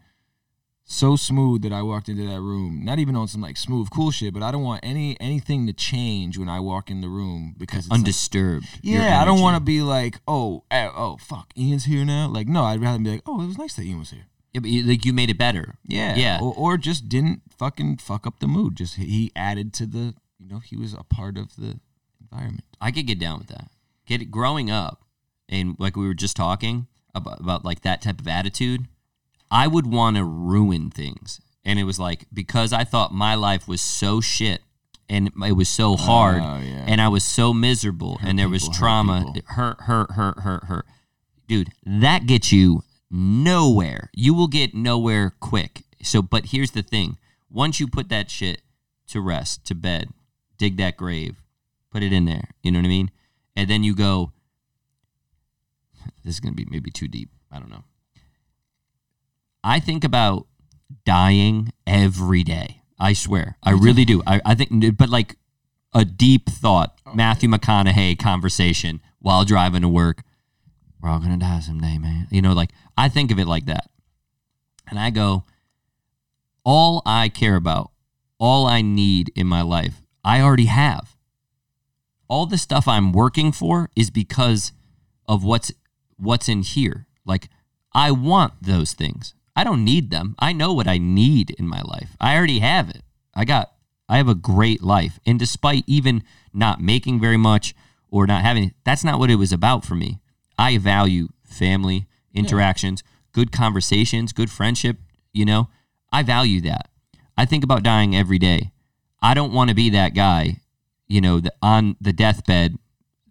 S2: so smooth that I walked into that room. Not even on some like smooth, cool shit, but I don't want any anything to change when I walk in the room because it's
S1: Undisturbed. your
S2: yeah, I don't want to be like, oh, eh, oh, fuck, Ian's here now. Like, no, I'd rather be like, oh, it was nice that Ian was here.
S1: Yeah, but you, like you made it better.
S2: Yeah,
S1: Yeah.
S2: or, or just didn't fucking fuck up the mood. Just he- he added to the, you know, he was a part of the environment.
S1: I could get down with that. Get it. growing up, and like we were just talking about, about like that type of attitude, I would want to ruin things, and it was like because I thought my life was so shit, and it was so hard,
S2: Oh, yeah.
S1: and I was so miserable, and there was
S2: people, hurt
S1: trauma, hurt, hurt, hurt, hurt, hurt. Dude, that gets you nowhere. You will get nowhere quick. So, but here's the thing: once you put that shit to rest, to bed, dig that grave, put it in there. You know what I mean? And then you go. This is gonna be maybe too deep. I don't know. I think about dying every day. I swear, I really do. I, I think, but like a deep thought, oh. Matthew McConaughey conversation while driving to work. We're all gonna die someday, man. You know, like I think of it like that, and I go, all I care about, all I need in my life, I already have. All the stuff I'm working for is because of what's what's in here. Like I want those things. I don't need them. I know what I need in my life. I already have it. I got I have a great life. And despite even not making very much or not having that's not what it was about for me. I value family, interactions, good conversations, good friendship, you know. I value that. I think about dying every day. I don't want to be that guy, you know, the, on the deathbed,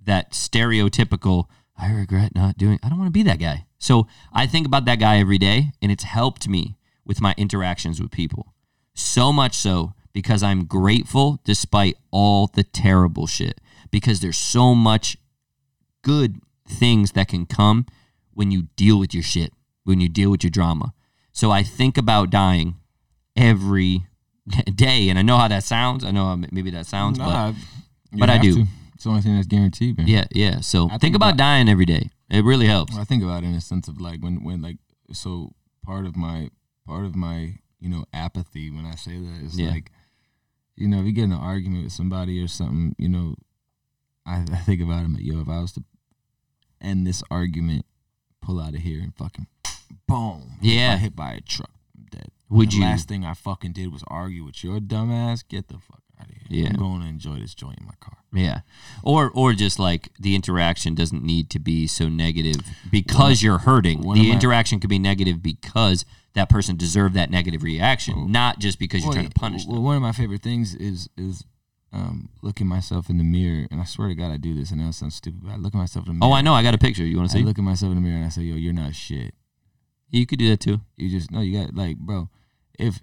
S1: that stereotypical, I regret not doing. I don't want to be that guy. So I think about that guy every day, and it's helped me with my interactions with people. So much so because I'm grateful despite all the terrible shit, because there's so much good things that can come when you deal with your shit, when you deal with your drama. So I think about dying every day, and I know how that sounds. I know how maybe that sounds, but
S2: Nah, you
S1: but I do.
S2: to. It's the only thing that's guaranteed, man.
S1: yeah, yeah. So
S2: I
S1: think,
S2: think
S1: about,
S2: about-
S1: dying every day. It really helps.
S2: I think about it in a sense of like when when like so part of my part of my you know apathy when I say that is
S1: Yeah.
S2: like you know if you get in an argument with somebody or something you know I, I think about it like yo if I was to end this argument pull out of here and fucking boom.
S1: Yeah.
S2: Hit by a truck, I'm dead.
S1: Would
S2: the
S1: you?
S2: Last thing I fucking did was argue with your dumbass. Get the fuck out of here.
S1: Yeah.
S2: I'm going to enjoy this joint in my car.
S1: Yeah. Or or just like the interaction doesn't need to be so negative because you're hurting. The interaction could be negative because that person deserved that negative reaction, not just because you're
S2: Well,
S1: trying to punish
S2: well,
S1: them.
S2: one of my favorite things is is um, looking myself in the mirror, and I swear to God, I do this, and I know it sounds stupid, but I look at myself in the mirror.
S1: Oh, I know. I got a picture. You want to
S2: I
S1: see?
S2: look at myself in the mirror and I say, "Yo, you're not shit."
S1: You could do that too.
S2: You just no, you got like, bro. If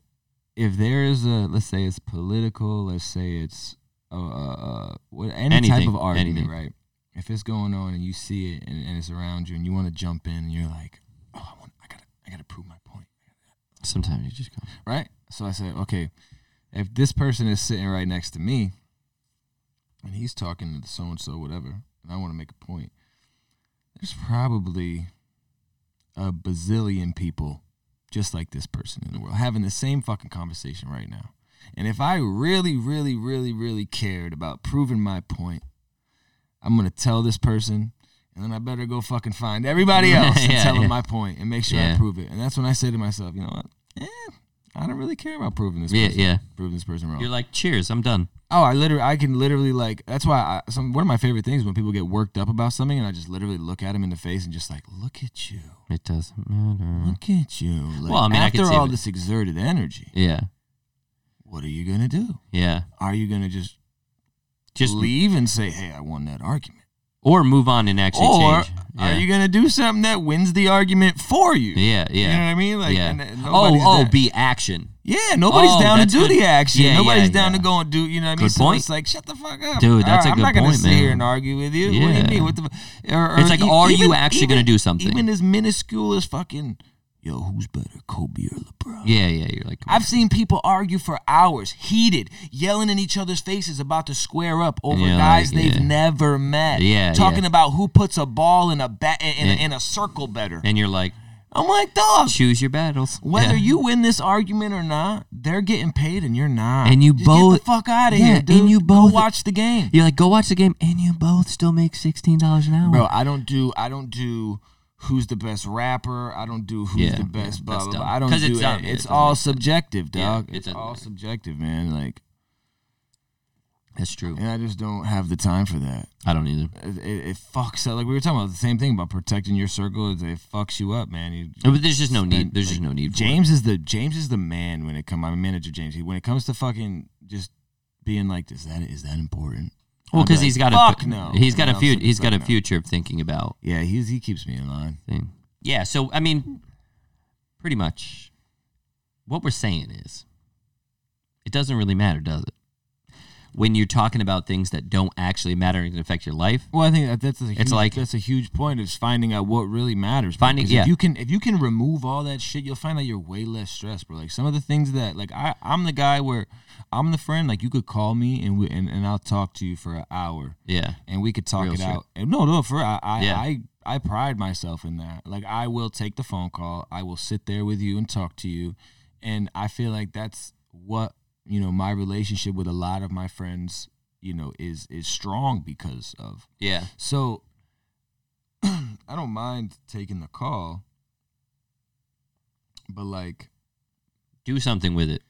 S2: if there is a let's say it's political, let's say it's uh, uh, uh what any type of argument,
S1: anything.
S2: right? If it's going on and you see it and, and it's around you and you want to jump in and you're like, oh, I want, I gotta, I gotta prove my point,
S1: Sometimes you just go.
S2: right? So I said, okay, if this person is sitting right next to me and he's talking to so and so, whatever, and I want to make a point, there's probably a bazillion people just like this person in the world having the same fucking conversation right now. And if I really, really, really, really cared about proving my point, I'm gonna tell this person, and then I better go fucking find everybody else and
S1: Yeah,
S2: tell
S1: yeah.
S2: them my point and make sure I prove it. And that's when I say to myself, you know what? Eh, I don't really care about proving this.
S1: Yeah,
S2: person,
S1: yeah.
S2: proving this person wrong.
S1: You're like, cheers, I'm done.
S2: Oh, I literally, I can literally like. That's why I, some one of my favorite things when people get worked up about something, and I just literally look at them in the face and just like, look at you,
S1: It doesn't matter.
S2: look at you. Like.
S1: Well, I mean,
S2: after
S1: see
S2: all
S1: it.
S2: this exerted energy,
S1: Yeah,
S2: what are you gonna do?
S1: yeah.
S2: Are you gonna just
S1: Just
S2: leave and say, "Hey, I won that argument,"
S1: or move on and actually
S2: or
S1: change.
S2: are you gonna do something that wins the argument for you?
S1: yeah, yeah.
S2: You know what I mean? Like,
S1: yeah.
S2: and uh,
S1: oh, oh, be action.
S2: Yeah, nobody's
S1: Oh,
S2: down to do
S1: good.
S2: the action.
S1: Yeah,
S2: nobody's
S1: yeah,
S2: down
S1: yeah.
S2: to go and do. You know what I mean?
S1: Good
S2: so
S1: point.
S2: it's like, shut the fuck up,
S1: Dude, that's
S2: All
S1: a
S2: I'm
S1: good
S2: not gonna
S1: point,
S2: sit here and argue with you. What do you mean? What the? Or, or
S1: It's like, are you
S2: even-
S1: actually gonna do something?
S2: Even as minuscule as fucking, yo, who's better, Kobe or LeBron?
S1: Yeah, yeah. You're like,
S2: I've seen people argue for hours, heated, yelling in each other's faces about to square up over
S1: Yeah,
S2: guys
S1: like,
S2: they've
S1: yeah.
S2: never met.
S1: Yeah,
S2: talking
S1: yeah.
S2: about who puts a ball in a bat in, in a circle better.
S1: and you're like,
S2: I'm like, dog.
S1: choose your battles.
S2: Whether you win this argument or not, they're getting paid and you're not.
S1: And you
S2: Just
S1: both-
S2: get the fuck out of here,
S1: and
S2: dude.
S1: you
S2: Go
S1: both-
S2: watch the game,
S1: You're like, go watch the game, and you both still make sixteen dollars an hour.
S2: bro. I don't do. I don't do. Who's the best rapper? I don't do who's
S1: Yeah,
S2: the best.
S1: yeah,
S2: blah blah. blah. I don't do.
S1: it's dumb,
S2: It's all subjective, dog.
S1: it
S2: it's all
S1: sense.
S2: subjective, man. Like,
S1: That's true.
S2: and I just don't have the time for that.
S1: I don't either.
S2: It, it, it fucks up. Like we were talking about the same thing about protecting your circle. It, it fucks you up, man. You,
S1: But there's just no
S2: spend,
S1: need. There's
S2: like,
S1: just no need. For
S2: James is the James is the man when it comes. I'm a manager, James. When it comes to fucking just being like, is that is that important?
S1: Well, because he's got
S2: fuck
S1: a
S2: no.
S1: he's got a future. He's got a future of thinking about
S2: Yeah, he's he keeps me in line.
S1: thing. Yeah. So I mean, pretty much, what we're saying is, it doesn't really matter, does it? When you're talking about things that don't actually matter and can affect your life,
S2: Well, I think that that's a huge,
S1: It's like-
S2: that's a huge point is finding out what really matters.
S1: Finding- yeah.
S2: if you can if you can remove all that shit, you'll find that you're way less stressed, bro. Like some of the things that like I I'm the guy where I'm the friend like you could call me and we and, and I'll talk to you for an hour
S1: yeah,
S2: and we could talk
S1: Real
S2: it
S1: shit.
S2: out. And no, no, for I I,
S1: Yeah.
S2: I I pride myself in that. Like I will take the phone call. I will sit there with you and talk to you, and I feel like that's what you know my relationship with a lot of my friends you know is is strong because of.
S1: yeah,
S2: So I don't mind taking the call, but like
S1: do something with it.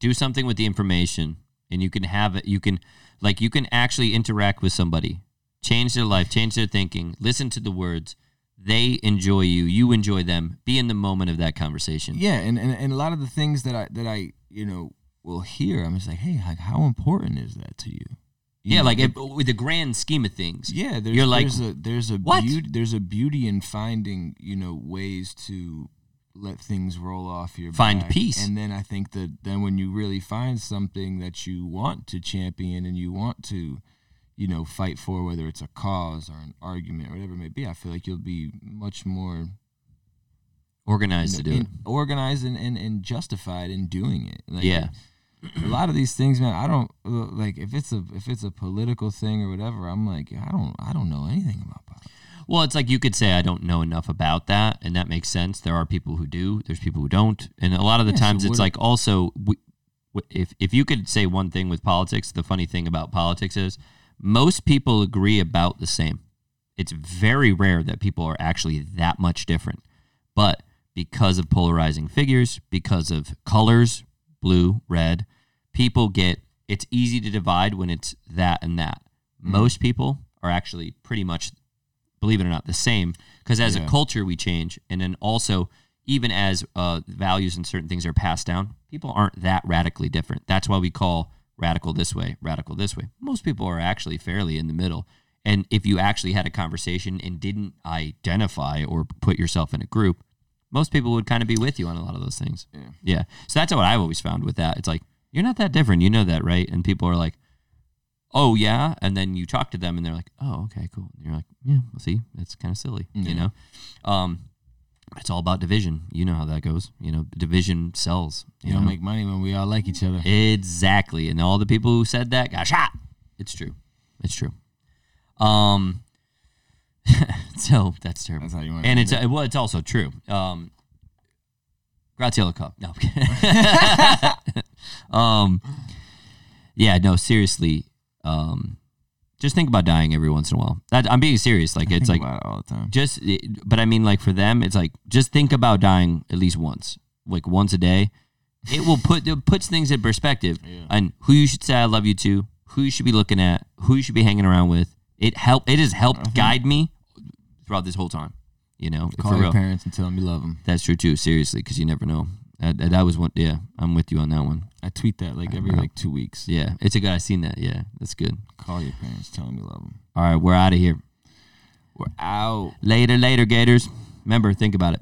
S1: Do something with the information, and you can have it. You can, like, you can actually interact with somebody, change their life, change their thinking. Listen to the words. They enjoy you. You enjoy them. Be in the moment of that conversation.
S2: yeah, and, and and a lot of the things that I that I you know will hear, I'm just like, hey, like how important is that to you? You
S1: Yeah,
S2: know,
S1: like if, with the grand scheme of things.
S2: Yeah, there's,
S1: You're like,
S2: there's a there's a
S1: "What?"
S2: beauty there's a beauty in finding you know ways to let things roll off your
S1: Find
S2: back.
S1: peace.
S2: and then I think that then when you really find something that you want to champion and you want to you know fight for whether it's a cause or an argument or whatever it may be I feel like you'll be much more
S1: organized to do it.
S2: organized and, and, and justified in doing it like
S1: Yeah.
S2: A lot of these things man I don't like if it's a if it's a political thing or whatever I'm like I don't I don't know anything about politics
S1: Well, it's like you could say I don't know enough about that, and that makes sense. There are people who do. There's people who don't, and a lot of the
S2: Yeah, so
S1: times it's like also we, if if you could say one thing with politics, the funny thing about politics is most people agree about the same. It's very rare that people are actually that much different, but because of polarizing figures, because of colors, blue, red. People get it's easy to divide when it's that and that.
S2: Mm.
S1: Most people are actually pretty much, believe it or not, the same because as a culture we change, and then also even as uh, values and certain things are passed down, people aren't that radically different. That's why we call radical this way, radical this way. Most people are actually fairly in the middle. And if you actually had a conversation and didn't identify or put yourself in a group, most people would kind of be with you on a lot of those things.
S2: Yeah.
S1: Yeah. So that's what I've always found with that. It's like, you're not that different. You know that, right? And people are like, oh, yeah. And then you talk to them and they're like, oh, okay, cool. And you're like, yeah, well, see, it's kind of silly, you know? Um, it's all about division. You know how that goes. You know, division sells.
S2: You
S1: You
S2: don't
S1: know?
S2: make money when we all like each other.
S1: Exactly. And all the people who said that got shot. It's true. It's true. Um so that's terrible.
S2: That's how you want.
S1: and it's uh, well, it's also true. Um Graziella Cup. No. Um yeah, no, seriously. Um just think about dying every once in a while. That, I'm being serious. Like it's like
S2: it all the time.
S1: just but i mean like for them it's like just think about dying at least once like once a day it will put it puts things in perspective
S2: Yeah.
S1: on who you should say i love you to who you should be looking at who you should be hanging around with it help it has helped guide me throughout this whole time you know
S2: Call your parents and tell them you love them.
S1: that's true too seriously because you never know that, that, that was one yeah i'm with you on that one
S2: I tweet that like every like two weeks.
S1: yeah it's a good I've seen that yeah that's good
S2: Call your parents, tell them you love them.
S1: all right we're out of here
S2: We're out.
S1: later later gators remember think about it